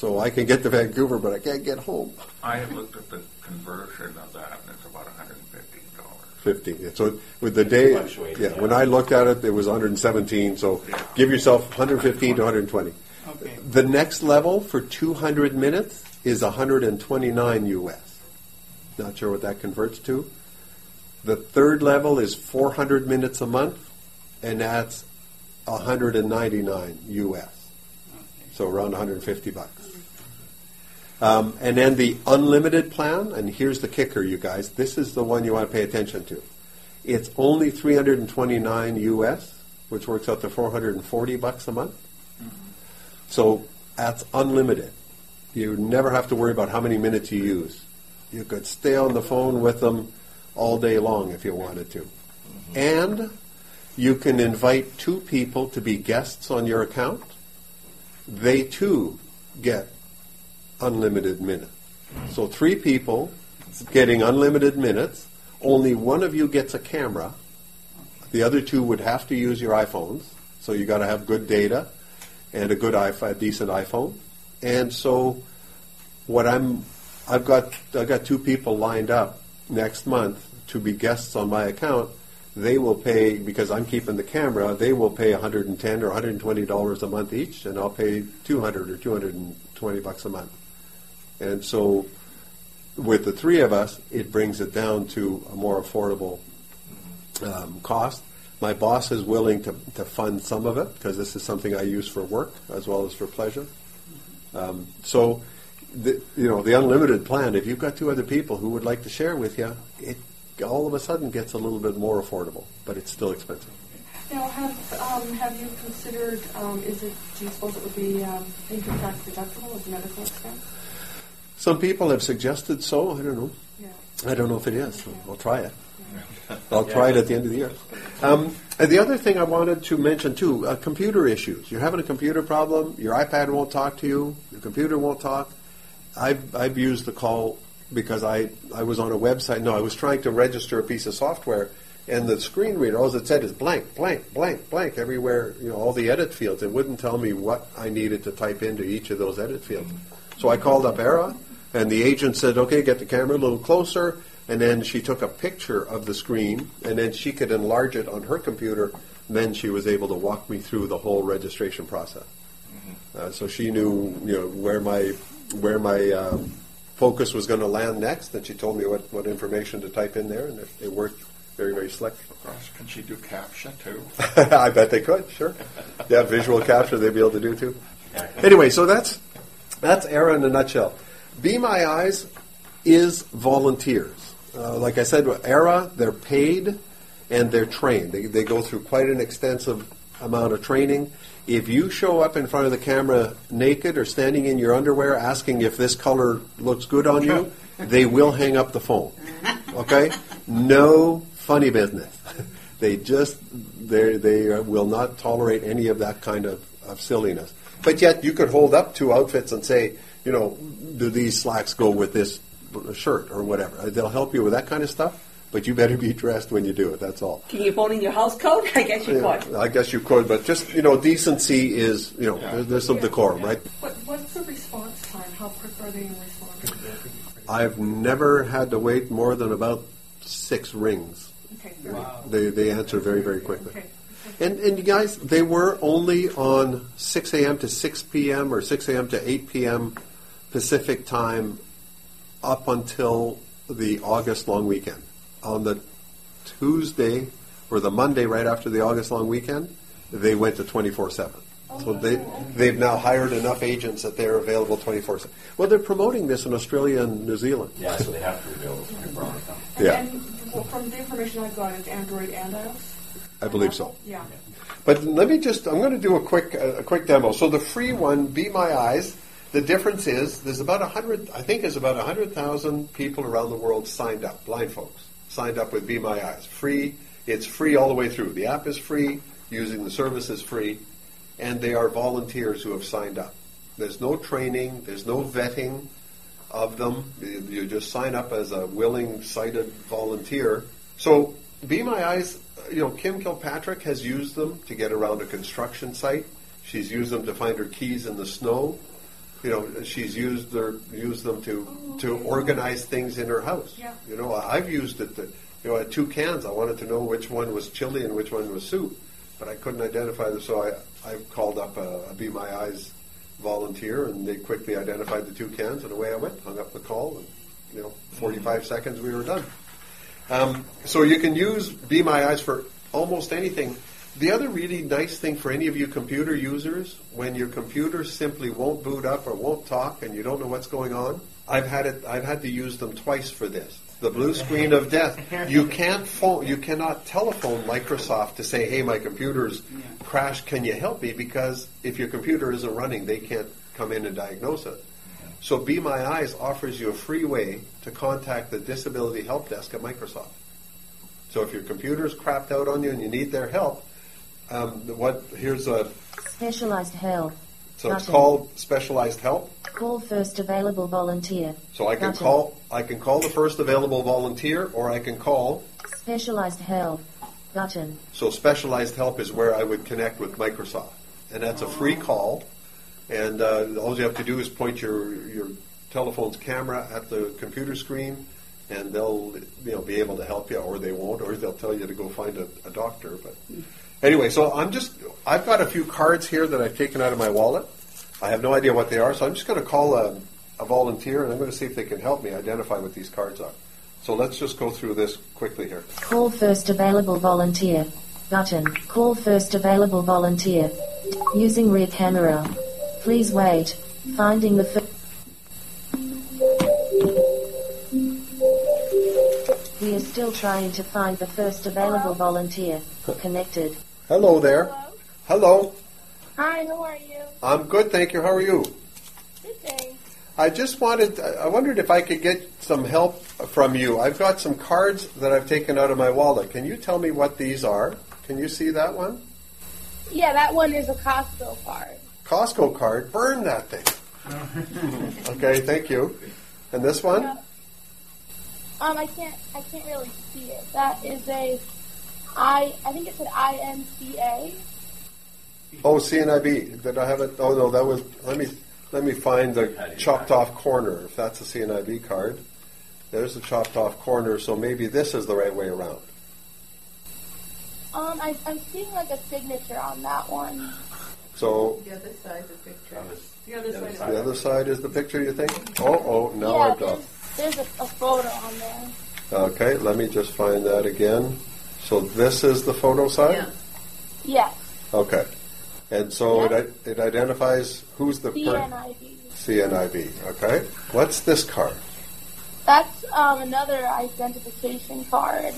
[SPEAKER 4] So I can get to Vancouver, but I can't get home.
[SPEAKER 8] I have looked at the conversion of that, and it's about $150.
[SPEAKER 4] 15. So with the day, yeah,
[SPEAKER 5] yeah.
[SPEAKER 4] when I looked at it, it was 117. So give yourself 115 to 120.
[SPEAKER 10] Okay.
[SPEAKER 4] The next level for 200 minutes is 129 US. Not sure what that converts to. The third level is 400 minutes a month, and that's 199 US. So around 150 bucks. Um, and then the unlimited plan, and here's the kicker, you guys. This is the one you want to pay attention to. It's only 329 US, which works out to 440 bucks a month. So that's unlimited. You never have to worry about how many minutes you use. You could stay on the phone with them all day long if you wanted to. And you can invite two people to be guests on your account. They too get unlimited minutes. So three people getting unlimited minutes. Only one of you gets a camera. The other two would have to use your iPhones. So you got to have good data and a good iPhone, a decent iPhone. And so what I'm I've got I've got two people lined up next month to be guests on my account. They will pay because I'm keeping the camera. They will pay 110 or 120 dollars a month each, and I'll pay 200 or 220 bucks a month. And so, with the three of us, it brings it down to a more affordable um, cost. My boss is willing to, to fund some of it because this is something I use for work as well as for pleasure. Um, so, the, you know, the unlimited plan. If you've got two other people who would like to share with you, it all of a sudden gets a little bit more affordable, but it's still expensive.
[SPEAKER 6] Now, have, um, have you considered, um, is it, do you suppose it would be um, income tax deductible as a medical expense?
[SPEAKER 4] Some people have suggested so. I don't know.
[SPEAKER 6] Yeah.
[SPEAKER 4] I don't know if it is. I'll try it. I'll try it at the end of the year. Um, and the other thing I wanted to mention too, uh, computer issues. You're having a computer problem. Your iPad won't talk to you. Your computer won't talk. I've, I've used the call because I, I was on a website. No, I was trying to register a piece of software, and the screen reader, all it said is blank, blank, blank, blank everywhere. You know, all the edit fields. It wouldn't tell me what I needed to type into each of those edit fields. So I called up Aira, and the agent said, "Okay, get the camera a little closer." And then she took a picture of the screen, and then she could enlarge it on her computer. And then she was able to walk me through the whole registration process. Uh, so she knew, you know, where my where my um, focus was going to land next, and she told me what, what information to type in there, and it, it worked very very slick.
[SPEAKER 8] Gosh, can she do CAPTCHA too?
[SPEAKER 4] I bet they could, sure. Yeah, visual capture they'd be able to do too. Anyway, so that's that's Aira in a nutshell. Be My Eyes is volunteers. Uh, like I said, Aira, they're paid and they're trained. They, they go through quite an extensive amount of training. If you show up in front of the camera naked or standing in your underwear asking if this color looks good on you, they will hang up the phone. Okay? No funny business. They just they they will not tolerate any of that kind of, of silliness. But yet you could hold up two outfits and say, you know, do these slacks go with this shirt or whatever? They'll help you with that kind of stuff. But you better be dressed when you do it. That's all.
[SPEAKER 9] Can you phone in your house code? I guess you
[SPEAKER 4] Yeah,
[SPEAKER 9] could.
[SPEAKER 4] I guess you could, but just you know, decency is you know, there's, there's some decorum, right?
[SPEAKER 6] What, what's the response time? How quick are they in responding?
[SPEAKER 4] I've never had to wait more than about six rings.
[SPEAKER 6] Okay, very
[SPEAKER 4] They they answer very very quickly.
[SPEAKER 6] Okay.
[SPEAKER 4] And and you guys, they were only on 6 a.m. to 6 p.m. or 6 a.m. to 8 p.m. Pacific time up until the August long weekend. On the Tuesday or the Monday right after the August long weekend, they went to 24/7. So oh, they they've now hired enough agents that they're available 24/7. Well, they're promoting this in Australia and New Zealand.
[SPEAKER 5] Yeah, so they have to be available 24 hours now.
[SPEAKER 6] And,
[SPEAKER 4] Yeah.
[SPEAKER 6] and well, from the information I've got, it's Android and iOS?
[SPEAKER 4] I believe so.
[SPEAKER 6] Yeah.
[SPEAKER 4] But let me just, I'm going to do a quick, a quick demo. So the free one, Be My Eyes, The difference is there's about a hundred. I think there's about a hundred thousand people around the world signed up, blind folks signed up with Be My Eyes. Free. It's free all the way through. The app is free. Using the service is free, and they are volunteers who have signed up. There's no training. There's no vetting of them. You just sign up as a willing, sighted volunteer. So Be My Eyes, you know, Kim Kilpatrick has used them to get around a construction site. She's used them to find her keys in the snow. You know, she's used their used them to to organize things in her house.
[SPEAKER 6] Yeah.
[SPEAKER 4] You know, I've used it to, you know, I had two cans. I wanted to know which one was chili and which one was soup, but I couldn't identify them. So I, I called up a, a Be My Eyes volunteer, and they quickly identified the two cans, and away I went. Hung up the call, and you know, 45 seconds we were done. Um, so you can use Be My Eyes for almost anything. The other really nice thing for any of you computer users, when your computer simply won't boot up or won't talk and you don't know what's going on, I've had it. I've had to use them twice for this. The blue screen of death. You can't phone. You cannot telephone Microsoft to say, "Hey, my computer's crashed. Can you help me?" Because if your computer isn't running, they can't come in and diagnose it. So Be My Eyes offers you a free way to contact the Disability Help Desk at Microsoft. So if your computer's crapped out on you and you need their help, um, what here's a
[SPEAKER 11] Specialized help.
[SPEAKER 4] so it's called specialized help.
[SPEAKER 11] Call first available volunteer.
[SPEAKER 4] So I can
[SPEAKER 11] Button.
[SPEAKER 4] call I can call the first available volunteer, or I can call.
[SPEAKER 11] Specialized help. Button.
[SPEAKER 4] So specialized help is where I would connect with Microsoft, and that's a free call. And uh, all you have to do is point your your telephone's camera at the computer screen, and they'll you know be able to help you, or they won't, or they'll tell you to go find a, a doctor. But anyway, so I'm just I've got a few cards here that I've taken out of my wallet. I have no idea what they are, so I'm just going to call a, a volunteer, and I'm going to see if they can help me identify what these cards are. So let's just go through this quickly here.
[SPEAKER 11] Call first available volunteer. Button. Call first available volunteer. Using rear camera. Please wait. Finding the fir- We are still trying to find the first available volunteer. Connected.
[SPEAKER 4] Hello there. Hello.
[SPEAKER 12] Hi, how are you?
[SPEAKER 4] I'm good, thank you. How are you?
[SPEAKER 12] Good thanks.
[SPEAKER 4] I just wanted, I wondered if I could get some help from you. I've got some cards that I've taken out of my wallet. Can you tell me what these are? Can you see that one?
[SPEAKER 12] Yeah, that one is a Costco card.
[SPEAKER 4] Costco card. Burn that thing. okay, thank you. And this one?
[SPEAKER 12] Um, I can't, I can't really see it. That is a, I, I think it said INCA.
[SPEAKER 4] Oh, CNIB. Did I have it? Oh no, that was. Let me let me find the chopped off corner. If that's a CNIB card, there's the chopped off corner. So maybe this is the right way around.
[SPEAKER 12] Um, I, I'm seeing like a signature on that one.
[SPEAKER 4] So
[SPEAKER 10] The other side of the picture.
[SPEAKER 6] The other side.
[SPEAKER 4] the other side is the picture. You think? Oh, oh, now
[SPEAKER 12] yeah,
[SPEAKER 4] I've got.
[SPEAKER 12] there's, there's a, a photo on there.
[SPEAKER 4] Okay, let me just find that again. So this is the photo side.
[SPEAKER 10] Yeah.
[SPEAKER 12] Yes,
[SPEAKER 4] Okay, and so
[SPEAKER 12] Yeah.
[SPEAKER 4] it, it identifies who's the
[SPEAKER 12] CNIB.
[SPEAKER 4] CNIB. Okay, what's this card?
[SPEAKER 12] That's um, another identification card.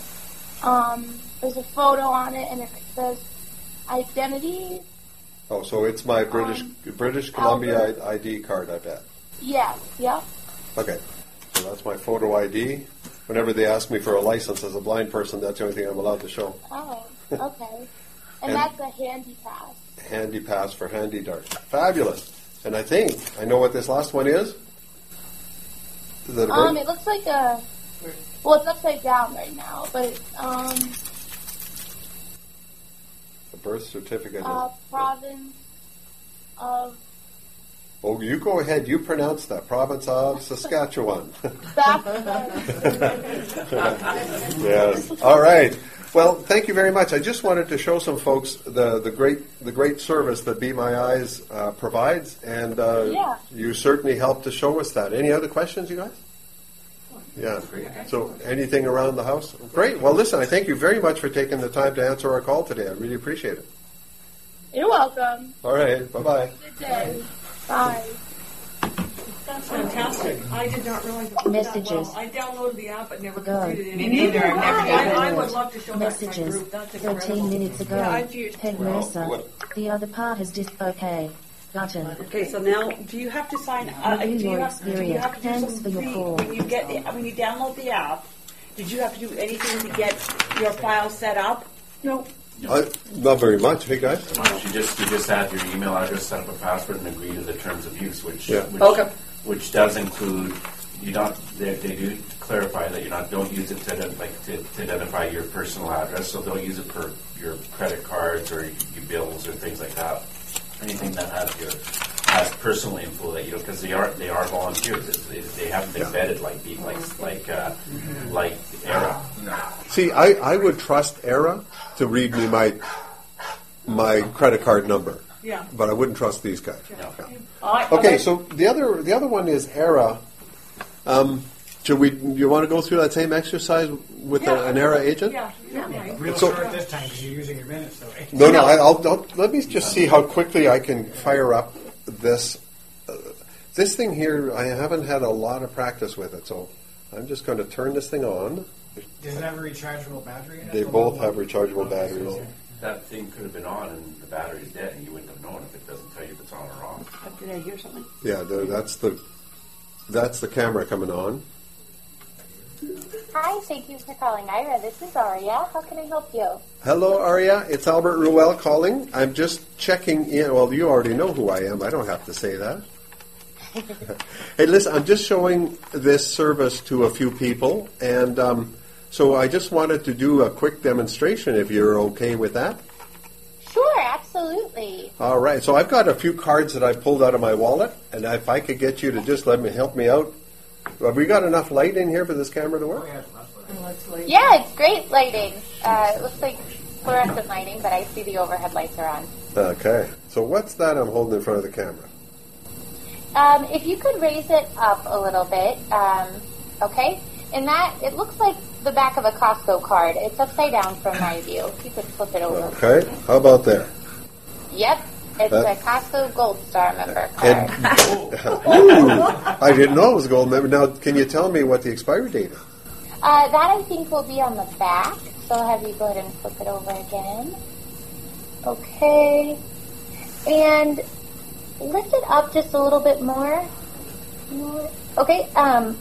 [SPEAKER 12] Um, there's a photo on it, and it says identity.
[SPEAKER 4] Oh, so it's my British
[SPEAKER 12] Um,
[SPEAKER 4] British Columbia
[SPEAKER 12] Albert.
[SPEAKER 4] ID card. I bet.
[SPEAKER 12] Yes, yep.
[SPEAKER 4] Okay, so that's my photo ID. Whenever they ask me for a license as a blind person, that's the only thing I'm allowed to show.
[SPEAKER 12] Oh, okay. And,
[SPEAKER 4] And-
[SPEAKER 12] that's a handy pass.
[SPEAKER 4] Handy pass for HandyDART. Fabulous. And I think I know what this last one is. Is it a
[SPEAKER 12] Um, it looks like a. Well, it's upside down right now, but um,
[SPEAKER 4] a birth certificate.
[SPEAKER 12] uh, province of
[SPEAKER 4] Oh, you go ahead. You pronounce that. Province of Saskatchewan.
[SPEAKER 12] Saskatchewan.
[SPEAKER 4] yes. All right. Well, thank you very much. I just wanted to show some folks the, the great the great service that Be My Eyes uh, provides, and uh,
[SPEAKER 12] Yeah.
[SPEAKER 4] you certainly helped to show us that. Any other questions, you guys? Yeah. So, anything around the house? Great. Well, listen, I thank you very much for taking the time to answer our call today. I really appreciate it.
[SPEAKER 12] You're welcome.
[SPEAKER 4] All right. Bye bye.
[SPEAKER 12] Good day. Bye.
[SPEAKER 6] That's fantastic. I did not realize it was
[SPEAKER 11] Messages.
[SPEAKER 6] that well. I downloaded the app, but never
[SPEAKER 11] Go.
[SPEAKER 6] completed it.
[SPEAKER 10] Me neither. I've never done
[SPEAKER 6] I, I
[SPEAKER 10] it.
[SPEAKER 6] would love to show that to my
[SPEAKER 11] Messages.
[SPEAKER 6] group. That's
[SPEAKER 11] 13 minutes ago.
[SPEAKER 6] Yeah, I've used
[SPEAKER 11] Peg
[SPEAKER 8] Well,
[SPEAKER 11] Mercer.
[SPEAKER 8] what-
[SPEAKER 11] The other part is dis. Okay. Button.
[SPEAKER 9] Okay, so now, do you have to sign, uh, do you
[SPEAKER 11] your
[SPEAKER 9] have, do you have to do
[SPEAKER 11] experience.
[SPEAKER 9] some
[SPEAKER 11] Thanks for your call.
[SPEAKER 9] when you get, the- when you download the app, did you have to do anything to get your file set up?
[SPEAKER 6] No.
[SPEAKER 4] Uh, not very much. Hey guys.
[SPEAKER 5] You just you just add your email address, set up a password, and agree to the terms of use, which
[SPEAKER 4] Yeah.
[SPEAKER 5] which,
[SPEAKER 9] Okay.
[SPEAKER 5] which does include you don't they, they do clarify that you not don't use it to ident- like to, to identify your personal address, so they'll use it for your credit cards or your bills or things like that. Anything that has your has personal info that you know because they are they are volunteers. It's, they, they haven't been vetted like the- like like uh, like Aira.
[SPEAKER 4] See, I, I would trust Aira to read me my my credit card number,
[SPEAKER 6] Yeah.
[SPEAKER 4] but I wouldn't trust these guys.
[SPEAKER 6] I,
[SPEAKER 4] Okay, so the other the other one is Aira. Um, should we? You want to go through that same exercise with a, an Aira agent?
[SPEAKER 6] Yeah. yeah.
[SPEAKER 7] Real
[SPEAKER 4] So-
[SPEAKER 7] short this time because you're using your minutes though. eh?
[SPEAKER 4] No, no. I, I'll, I'll let me just see how quickly I can fire up this. Uh, this thing here, I haven't had a lot of practice with it, so I'm just going to turn this thing on.
[SPEAKER 7] Does it have a rechargeable battery in it?
[SPEAKER 4] They both have rechargeable batteries.
[SPEAKER 5] That thing could have been on and the battery's dead, and you wouldn't have known if it doesn't tell you if it's on or off.
[SPEAKER 9] Did I hear something?
[SPEAKER 4] Yeah, the, that's the that's the camera coming on.
[SPEAKER 13] Hi, thank you for calling Aira. This is Aria. How can I help you?
[SPEAKER 4] Hello, Aria. It's Albert Ruel calling. I'm just checking in. Well, you already know who I am. I don't have to say that. hey, listen, I'm just showing this service to a few people, and um, so I just wanted to do a quick demonstration if you're okay with that.
[SPEAKER 13] Sure, absolutely.
[SPEAKER 4] All right. So I've got a few cards that I pulled out of my wallet, and if I could get you to just let me help me out. Have we got enough light in here for this camera to work?
[SPEAKER 13] Yeah, it's great lighting. Uh, it looks like fluorescent lighting, but I see the overhead lights are on.
[SPEAKER 4] Okay. So what's that I'm holding in front of the camera?
[SPEAKER 13] Um, if you could raise it up a little bit, um, okay? And that, it looks like the back of a Costco card. It's upside down from my view. If you could flip it over.
[SPEAKER 4] Okay. How about there?
[SPEAKER 13] Yep, it's a Costco Gold Star member card.
[SPEAKER 4] Ooh, I didn't know it was a gold member. Now, can you tell me what the expiry date is?
[SPEAKER 13] Uh, that I think will be on the back, so I'll have you go ahead and flip it over again. Okay. And lift it up just a little bit more. More. Okay, um,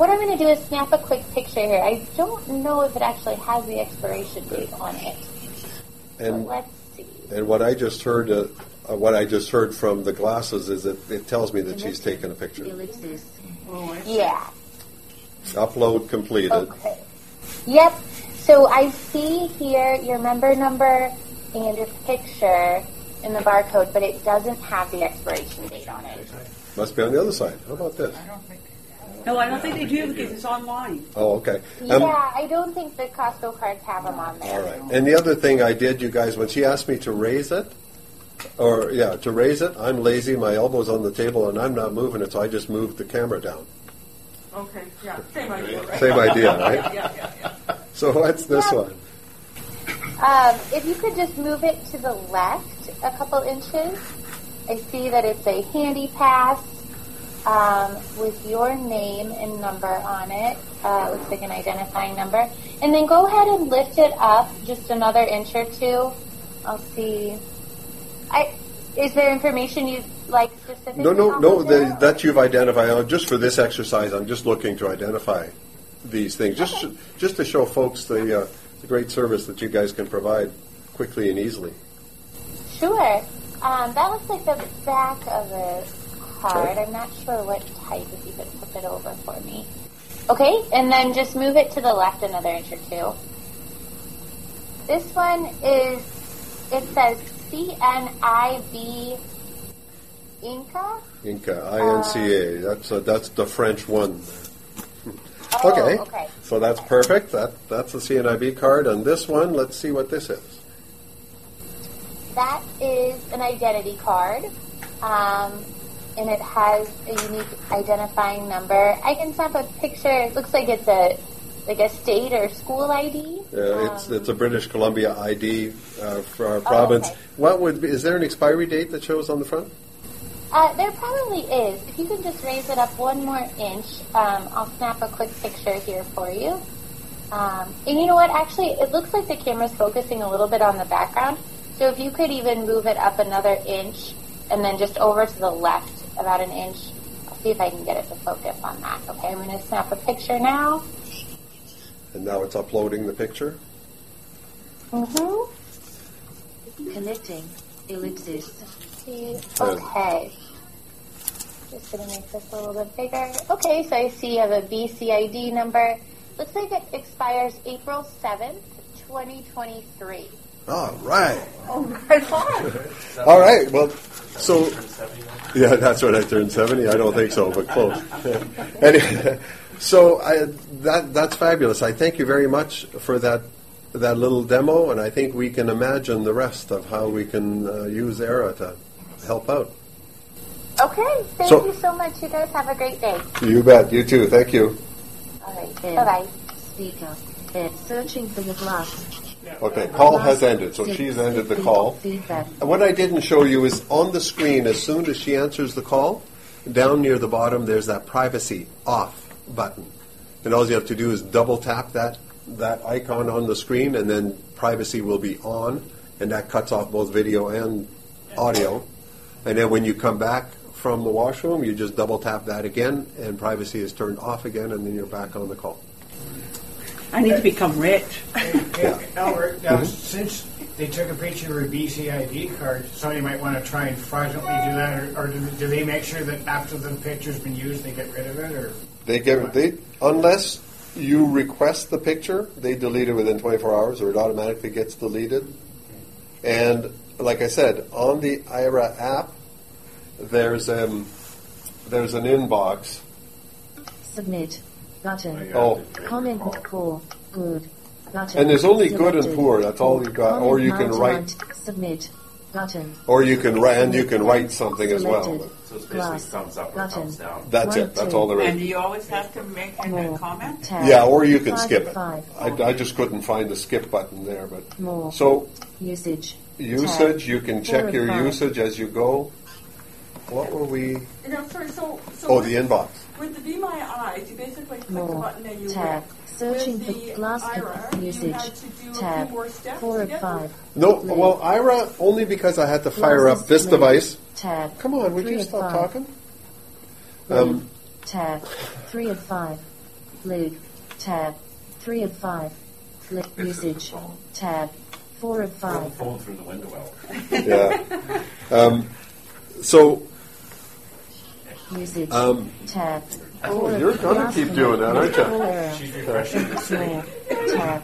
[SPEAKER 13] what I'm going to do is snap a quick picture here. I don't know if it actually has the expiration date on it.
[SPEAKER 4] And
[SPEAKER 13] Let's see.
[SPEAKER 4] and what I just heard, uh, uh, what I just heard from the glasses is that it tells me that she's taken a picture.
[SPEAKER 13] Yeah.
[SPEAKER 4] Upload completed.
[SPEAKER 13] Okay. Yep. So I see here your member number and your picture in the barcode, but it doesn't have the expiration date on it.
[SPEAKER 4] Must be on the other side. How about this?
[SPEAKER 9] No, I don't think they do because it's online.
[SPEAKER 4] Oh, okay.
[SPEAKER 13] Yeah,
[SPEAKER 4] Um,
[SPEAKER 13] I don't think the Costco cards have them on there.
[SPEAKER 4] All right. And the other thing I did, you guys, when she asked me to raise it, or yeah, to raise it, I'm lazy. My elbow's on the table, and I'm not moving it, so I just moved the camera down.
[SPEAKER 6] Okay, yeah, same idea, right?
[SPEAKER 4] Same idea, right?
[SPEAKER 6] yeah, yeah, yeah.
[SPEAKER 4] So what's this
[SPEAKER 13] Yeah.
[SPEAKER 4] one?
[SPEAKER 13] Um, if you could just move it to the left a couple inches, I see that it's a handy pass um, with your name and number on it. Uh, looks like an identifying number. And then go ahead and lift it up just another inch or two. I'll see. I is there information you'd like specifically?
[SPEAKER 4] No, no, no. The, that you've identified. uh, Just for this exercise, I'm just looking to identify these things, just just to show folks the, uh, the great service that you guys can provide quickly and easily.
[SPEAKER 13] Sure. Um, that looks like the back of the card. I'm not sure what type, if you could flip it over for me. Okay, and then just move it to the left another inch or two. This one is, it says CNIB Inca.
[SPEAKER 4] Inca, I-N-C-A. That's uh, that's the French one.
[SPEAKER 13] Oh,
[SPEAKER 4] okay.
[SPEAKER 13] okay.
[SPEAKER 4] So that's perfect. That that's the CNIB card. And this one, let's see what this is.
[SPEAKER 13] That is an identity card, um, and it has a unique identifying number. I can snap a picture. It looks like it's a like a state or school ID.
[SPEAKER 4] It's
[SPEAKER 13] Um,
[SPEAKER 4] it's a British Columbia ID uh, for our province.
[SPEAKER 13] okay.
[SPEAKER 4] What would be, is there an expiry date that shows on the front?
[SPEAKER 13] Uh, there probably is. If you can just raise it up one more inch, um, I'll snap a quick picture here for you. Um, and you know what? Actually, it looks like the camera's focusing a little bit on the background. So if you could even move it up another inch, and then just over to the left about an inch. I'll see if I can get it to focus on that. Okay, I'm going to snap a picture now.
[SPEAKER 4] And now it's uploading the picture.
[SPEAKER 13] Mm-hmm.
[SPEAKER 11] Connecting. Ellipsis.
[SPEAKER 13] Okay. Just going to make this a little bit bigger. Okay, so I see you have a BCID number. Looks like it expires April 7th, 2023.
[SPEAKER 4] All right.
[SPEAKER 13] Oh, right on.
[SPEAKER 4] All right. Well, so yeah, that's when I turned seventy. I don't think so, but close. anyway, so I, that that's fabulous. I thank you very much for that that little demo, and I think we can imagine the rest of how we can uh, use Aira to help out.
[SPEAKER 13] Okay, thank
[SPEAKER 4] So-
[SPEAKER 13] you so much. You guys have a great day.
[SPEAKER 4] You bet. You too. Thank you.
[SPEAKER 13] All right, bye-bye.
[SPEAKER 11] Speaker. F. Searching for your glass.
[SPEAKER 4] Okay, call has ended, so she's ended the call. What I didn't show you is on the screen, as soon as she answers the call, down near the bottom, there's that privacy off button. And all you have to do is double tap that, that icon on the screen, and then privacy will be on, and that cuts off both video and audio. And then when you come back from the washroom, you just double tap that again, and privacy is turned off again, and then you're back on the call.
[SPEAKER 9] I need to become rich.
[SPEAKER 7] Hey, Albert, now
[SPEAKER 4] Mhm.
[SPEAKER 7] since they took a picture of a BCID card, somebody might want to try and fraudulently do that, or, or do, do they make sure that after the picture's been used, they get rid of it, or?
[SPEAKER 4] They get they unless you request the picture, they delete it within 24 hours, or it automatically gets deleted. And like I said, on the Aira app, there's um there's an inbox.
[SPEAKER 11] Submit. Button.
[SPEAKER 4] Oh.
[SPEAKER 11] Comment poor. Good. Button.
[SPEAKER 4] And there's only good and poor. That's all you've got. Or you can write,
[SPEAKER 11] Submit. Button.
[SPEAKER 4] or you can write, and you can write something as well.
[SPEAKER 5] So it's basically
[SPEAKER 11] Glass.
[SPEAKER 5] thumbs up or
[SPEAKER 11] Button.
[SPEAKER 5] thumbs down.
[SPEAKER 4] That's it. That's all there
[SPEAKER 9] And do you always have to make a
[SPEAKER 11] More.
[SPEAKER 9] comment?
[SPEAKER 11] Tab.
[SPEAKER 4] Yeah, or you can
[SPEAKER 11] Five
[SPEAKER 4] skip it.
[SPEAKER 11] Five.
[SPEAKER 4] I, I just couldn't find the skip button there, but
[SPEAKER 11] More.
[SPEAKER 4] so
[SPEAKER 11] Usage.
[SPEAKER 4] usage. You can
[SPEAKER 11] Four
[SPEAKER 4] check your
[SPEAKER 11] five.
[SPEAKER 4] usage as you go. What were we?
[SPEAKER 6] And I'm sorry, so, so
[SPEAKER 4] Oh, the inbox.
[SPEAKER 6] With the Be My Eyes, you basically click the
[SPEAKER 11] More.
[SPEAKER 6] button and you
[SPEAKER 11] Tab.
[SPEAKER 6] went.
[SPEAKER 11] Searching
[SPEAKER 6] with
[SPEAKER 11] for
[SPEAKER 6] the
[SPEAKER 11] glass
[SPEAKER 6] Aira, you
[SPEAKER 11] usage.
[SPEAKER 6] had to do
[SPEAKER 11] Tab.
[SPEAKER 6] few more steps
[SPEAKER 11] Four of five.
[SPEAKER 4] No,
[SPEAKER 11] Lid.
[SPEAKER 4] well, Aira only because I had to fire up this
[SPEAKER 11] lid.
[SPEAKER 4] device.
[SPEAKER 11] Tab.
[SPEAKER 4] Come on, would
[SPEAKER 11] Three
[SPEAKER 4] you stop
[SPEAKER 11] five.
[SPEAKER 4] talking?
[SPEAKER 11] Lid.
[SPEAKER 4] Um,
[SPEAKER 11] Tab. Three of five. Lid. Tab. Three of five. Lid. Usage. Tab. Four of five.
[SPEAKER 5] phone through the window out.
[SPEAKER 4] yeah. Um, so
[SPEAKER 11] Usage.
[SPEAKER 4] Um,
[SPEAKER 11] Tab.
[SPEAKER 4] Oh,
[SPEAKER 11] Four of
[SPEAKER 4] you're gonna keep doing that, aren't you?
[SPEAKER 5] She's refreshing the city.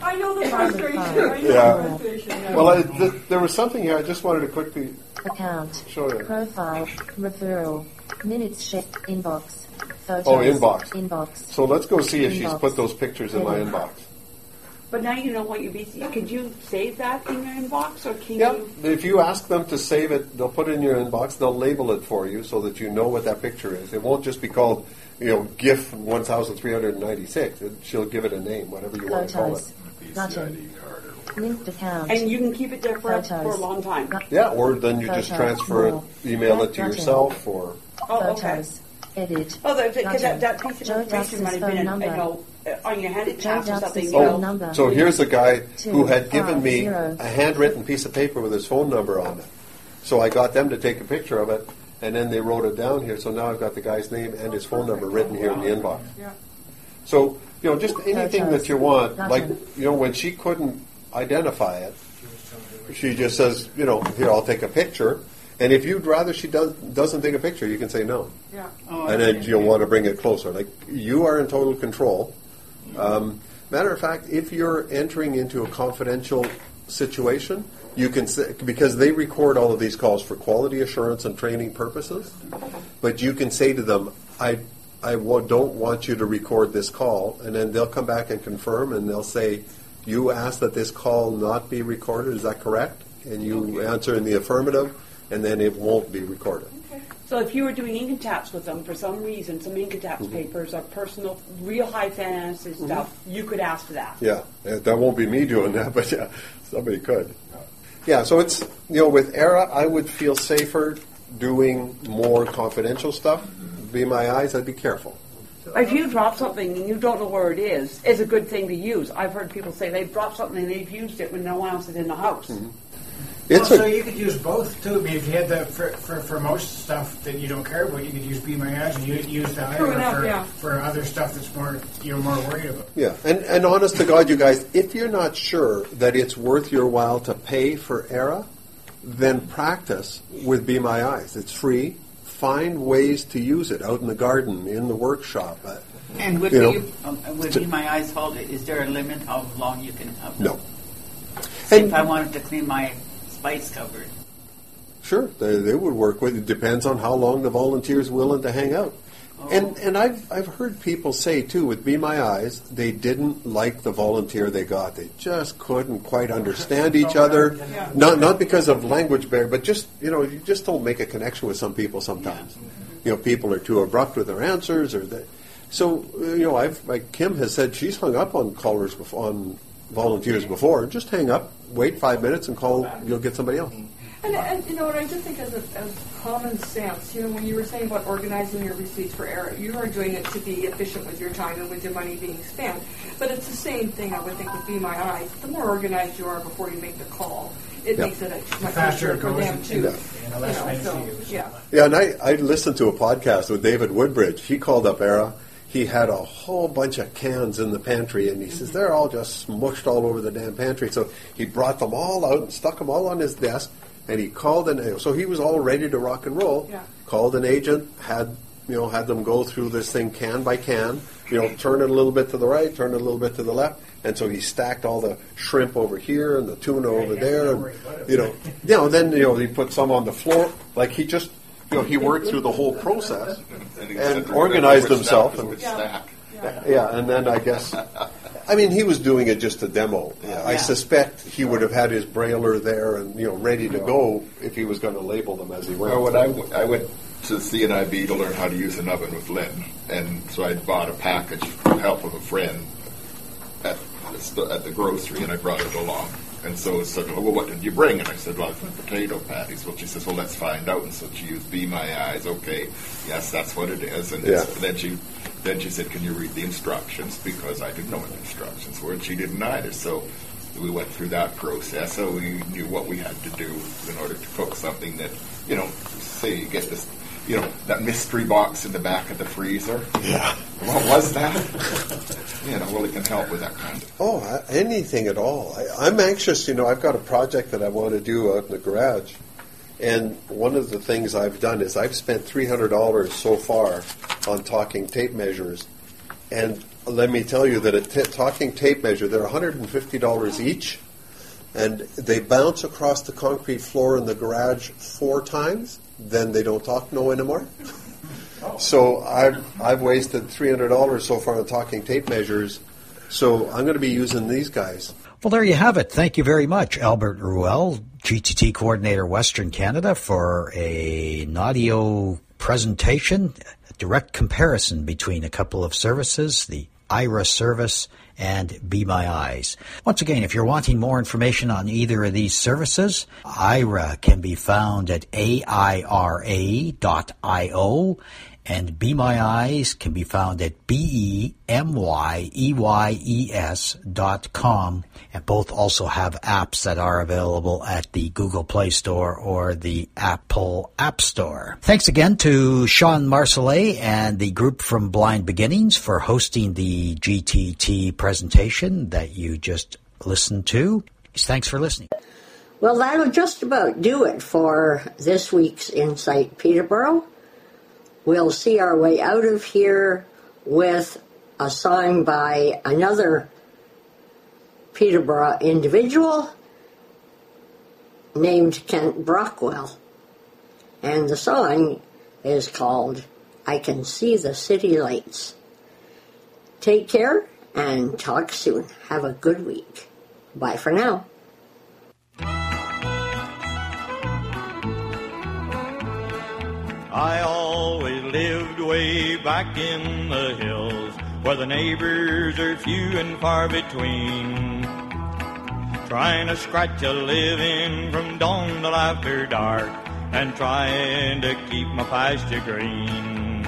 [SPEAKER 6] I know the
[SPEAKER 11] Five
[SPEAKER 6] frustration.
[SPEAKER 11] five.
[SPEAKER 6] I know
[SPEAKER 4] Yeah.
[SPEAKER 6] the frustration. yeah.
[SPEAKER 4] well, I, th- there was something here. I just wanted to quickly
[SPEAKER 11] Account.
[SPEAKER 4] show you.
[SPEAKER 11] Profile. Referral. Minutes check. Inbox. Photos.
[SPEAKER 4] Oh, inbox.
[SPEAKER 11] Inbox.
[SPEAKER 4] So let's go see if she's put those pictures in my inbox.
[SPEAKER 9] But now you know what you be. Could you save that in your inbox, or can
[SPEAKER 4] Yeah,
[SPEAKER 9] you?
[SPEAKER 4] if you ask them to save it, they'll put it in your inbox. They'll label it for you so that you know what that picture is. It won't just be called, you know, GIF one thousand three hundred ninety six. She'll give it a name, whatever you want to call it.
[SPEAKER 11] Photos. Button. Linked account.
[SPEAKER 9] And you can keep it there for,
[SPEAKER 11] Photos.
[SPEAKER 9] for a long time.
[SPEAKER 4] Yeah, or then you just
[SPEAKER 11] Photos.
[SPEAKER 4] transfer it, email it to
[SPEAKER 11] Button.
[SPEAKER 4] yourself, or
[SPEAKER 9] Oh, okay.
[SPEAKER 11] Photos. Edit.
[SPEAKER 9] Oh, because that,
[SPEAKER 11] Button.
[SPEAKER 9] that piece of
[SPEAKER 11] Joe
[SPEAKER 9] information might
[SPEAKER 11] Dux's
[SPEAKER 9] have been,
[SPEAKER 11] phone
[SPEAKER 9] you
[SPEAKER 11] number.
[SPEAKER 9] know, Uh, on your handy
[SPEAKER 11] Joe
[SPEAKER 9] pass or something. You
[SPEAKER 11] phone
[SPEAKER 9] know.
[SPEAKER 11] number.
[SPEAKER 4] So here's a guy
[SPEAKER 11] Two,
[SPEAKER 4] who had uh, given
[SPEAKER 11] five,
[SPEAKER 4] me
[SPEAKER 11] zero.
[SPEAKER 4] a handwritten piece of paper with his phone number on it. So I got them to take a picture of it, and then they wrote it down here. So now I've got the guy's name and his phone number written here in the inbox.
[SPEAKER 6] Yeah.
[SPEAKER 4] So you know, just anything that you want. Like you know, when she couldn't identify it, she just says, you know, here I'll take a picture. And if you'd rather she does, doesn't take a picture, you can say no.
[SPEAKER 6] Yeah.
[SPEAKER 4] Oh, and then you'll want to bring it closer. Like you are in total control. Um, matter of fact, if you're entering into a confidential situation, you can say, because they record all of these calls for quality assurance and training purposes. But you can say to them, "I, I don't want you to record this call," and then they'll come back and confirm, and they'll say, "You asked that this call not be recorded. Is that correct?" And you answer in the affirmative, and then it won't be recorded.
[SPEAKER 9] So if you were doing income tax with them for some reason, some income tax
[SPEAKER 4] Mm-hmm.
[SPEAKER 9] papers or personal, real high fancy stuff, you could ask for that.
[SPEAKER 4] Yeah, that won't be me doing that, but yeah, somebody could. Yeah, so it's you know with Aira, I would feel safer doing more confidential stuff. Be my eyes, I'd be careful.
[SPEAKER 9] If you drop something and you don't know where it is, it's a good thing to use. I've heard people say they've dropped something and they've used it when no one else is in the house.
[SPEAKER 4] It's
[SPEAKER 7] well, so you could use both too. I mean, if you had the for, for, for most stuff that you don't care about, you could use Be My Eyes and you use the
[SPEAKER 6] True
[SPEAKER 7] Aira
[SPEAKER 6] enough,
[SPEAKER 7] for,
[SPEAKER 6] yeah.
[SPEAKER 7] for other stuff that's more you're more worried about.
[SPEAKER 4] Yeah, and, and honest to God, you guys, if you're not sure that it's worth your while to pay for Aira, then practice with Be My Eyes. It's free. Find ways to use it out in the garden, in the workshop. Uh,
[SPEAKER 10] And would
[SPEAKER 4] You know,
[SPEAKER 10] be um, would
[SPEAKER 4] to-
[SPEAKER 10] be my eyes hold it? Is there a limit how long you can have?
[SPEAKER 4] No.
[SPEAKER 10] Say
[SPEAKER 4] And-
[SPEAKER 10] if I wanted to clean my spice cupboard.
[SPEAKER 4] Sure, they, they would work with it. Depends on how long the volunteer's willing to hang out. And and I've I've heard people say too with Be My Eyes they didn't like the volunteer they got. They just couldn't quite understand each other. Not not because of language barrier, but just you know you just don't make a connection with some people sometimes. You know, people are too abrupt with their answers, or that. So uh, you know, I've like Kim has said she's hung up on callers before, on volunteers before. Just hang up, wait five minutes, and call. You'll get somebody else.
[SPEAKER 6] And, and you know what, I just think as, a, as common sense, you know, when you were saying about organizing your receipts for error, you are doing it to be efficient with your time and with your money being spent. But it's the same thing, I would think, with Be My Eyes. The more organized you are before you make the call, it
[SPEAKER 4] Yeah.
[SPEAKER 6] makes it a much
[SPEAKER 7] faster
[SPEAKER 6] easier
[SPEAKER 7] it
[SPEAKER 6] for them
[SPEAKER 7] and-
[SPEAKER 6] too.
[SPEAKER 7] and
[SPEAKER 6] You know, so. Yeah.
[SPEAKER 4] Yeah, and I, I listened to a podcast with David Woodbridge. He called up Aira. He had a whole bunch of cans in the pantry, and he says they're all just smushed all over the damn pantry. So he brought them all out and stuck them all on his desk, and he called an. So he was all ready to rock and roll.
[SPEAKER 6] Yeah.
[SPEAKER 4] Called an agent, had you know had them go through this thing can by can. You know, turn it a little bit to the right, turn it a little bit to the left, and so he stacked all the shrimp over here and the tuna over there, and you know, you know, then you know he put some on the floor. Like he just, you know, he worked through the whole process
[SPEAKER 8] And
[SPEAKER 4] and organized himself.
[SPEAKER 8] stack is
[SPEAKER 4] And,
[SPEAKER 8] which stack.
[SPEAKER 4] yeah, and then I guess, I mean, he was doing it just to demo.
[SPEAKER 10] Yeah.
[SPEAKER 4] I suspect he would have had his brailer there and you know ready to go if he was going to label them as he went.
[SPEAKER 8] Well, when I, w- I went to CNIB to learn how to use an oven with Lynn, and so I bought a package with the help of a friend at the, at the grocery, and I brought it along. And so it said, well, what did you bring? And I said, well, potato patties. Well, she says, well, let's find out. And so she used Be My Eyes. Okay, yes, that's what it is. And
[SPEAKER 4] Yeah.
[SPEAKER 8] then she then she said, can you read the instructions? Because I didn't know what the instructions were, and she didn't either. So we went through that process, so we knew what we had to do in order to cook something that, you know, say you get this, you know, that mystery box in the back of the freezer.
[SPEAKER 4] Yeah.
[SPEAKER 8] What was that? you know, it can help with that kind of.
[SPEAKER 4] Oh, anything at all. I, I'm anxious. You know, I've got a project that I want to do out in the garage, and one of the things I've done is I've spent three hundred dollars so far on talking tape measures, and let me tell you that a t- talking tape measure they're one hundred and fifty dollars each, and they bounce across the concrete floor in the garage four times. Then they don't talk no anymore. So I've I've wasted three hundred dollars so far on talking tape measures. So I'm going to be using these guys.
[SPEAKER 3] Well, there you have it. Thank you very much, Albert Ruel, GTT Coordinator Western Canada, for a, an audio presentation, a direct comparison between a couple of services, the Aira service and Be My Eyes. Once again, if you're wanting more information on either of these services, Aira can be found at aira.io and Be My Eyes can be found at B-E-M-Y-E-Y-E-S dot com. And both also have apps that are available at the Google Play Store or the Apple App Store. Thanks again to Shawn Marsolais and the group from Blind Beginnings for hosting the GTT presentation that you just listened to. Thanks for listening.
[SPEAKER 1] Well, that'll just about do it for this week's Insight Peterborough. We'll see our way out of here with a song by another Peterborough individual named Kent Brockwell. And the song is called I Can See the City Lights. Take care and talk soon. Have a good week. Bye for now.
[SPEAKER 14] I always lived way back in the hills where the neighbors are few and far between. Trying to scratch a living from dawn till after dark and trying to keep my pasture green.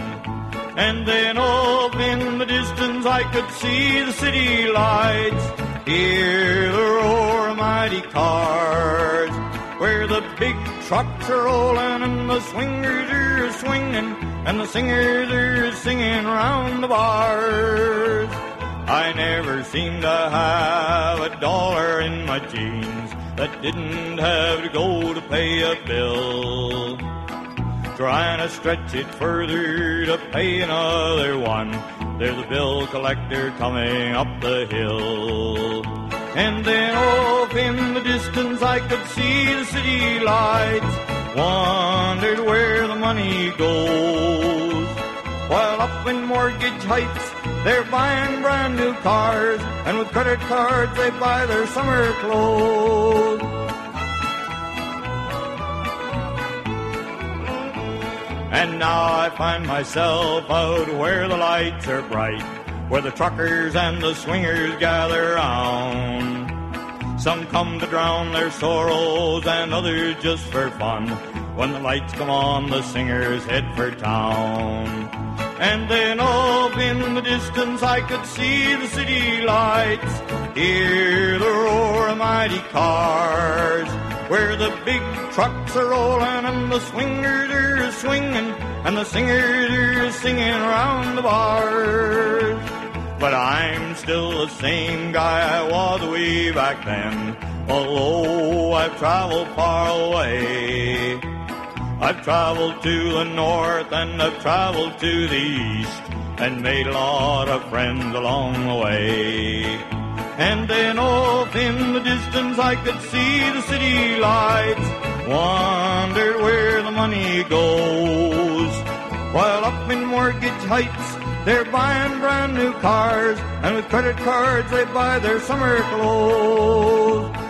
[SPEAKER 14] And then up in the distance I could see the city lights, hear the roar of mighty cars. where the big trucks are rolling and the swingers are swinging and the singers are singing round the bars. I never seem to have a dollar in my jeans that didn't have to go to pay a bill. Trying to stretch it further to pay another one. There's a bill collector coming up the hill. And then off in the distance I could see the city lights. Wondered where the money goes. While up in Mortgage Heights, they're buying brand new cars, and with credit cards they buy their summer clothes. And now I find myself out where the lights are bright, where the truckers and the swingers gather round. Some come to drown their sorrows and others just for fun. When the lights come on, the singers head for town. And then up in the distance I could see the city lights, hear the roar of mighty cars, where the big trucks are rolling and the swingers are swinging and the singers are singing around the bars. But I'm still the same guy I was way back then, although I've traveled far away. I've traveled to the north and I've traveled to the east and made a lot of friends along the way. And then off in the distance I could see the city lights, wondered where the money goes. While up in Mortgage Heights, they're buying brand new cars, and with credit cards they buy their summer clothes.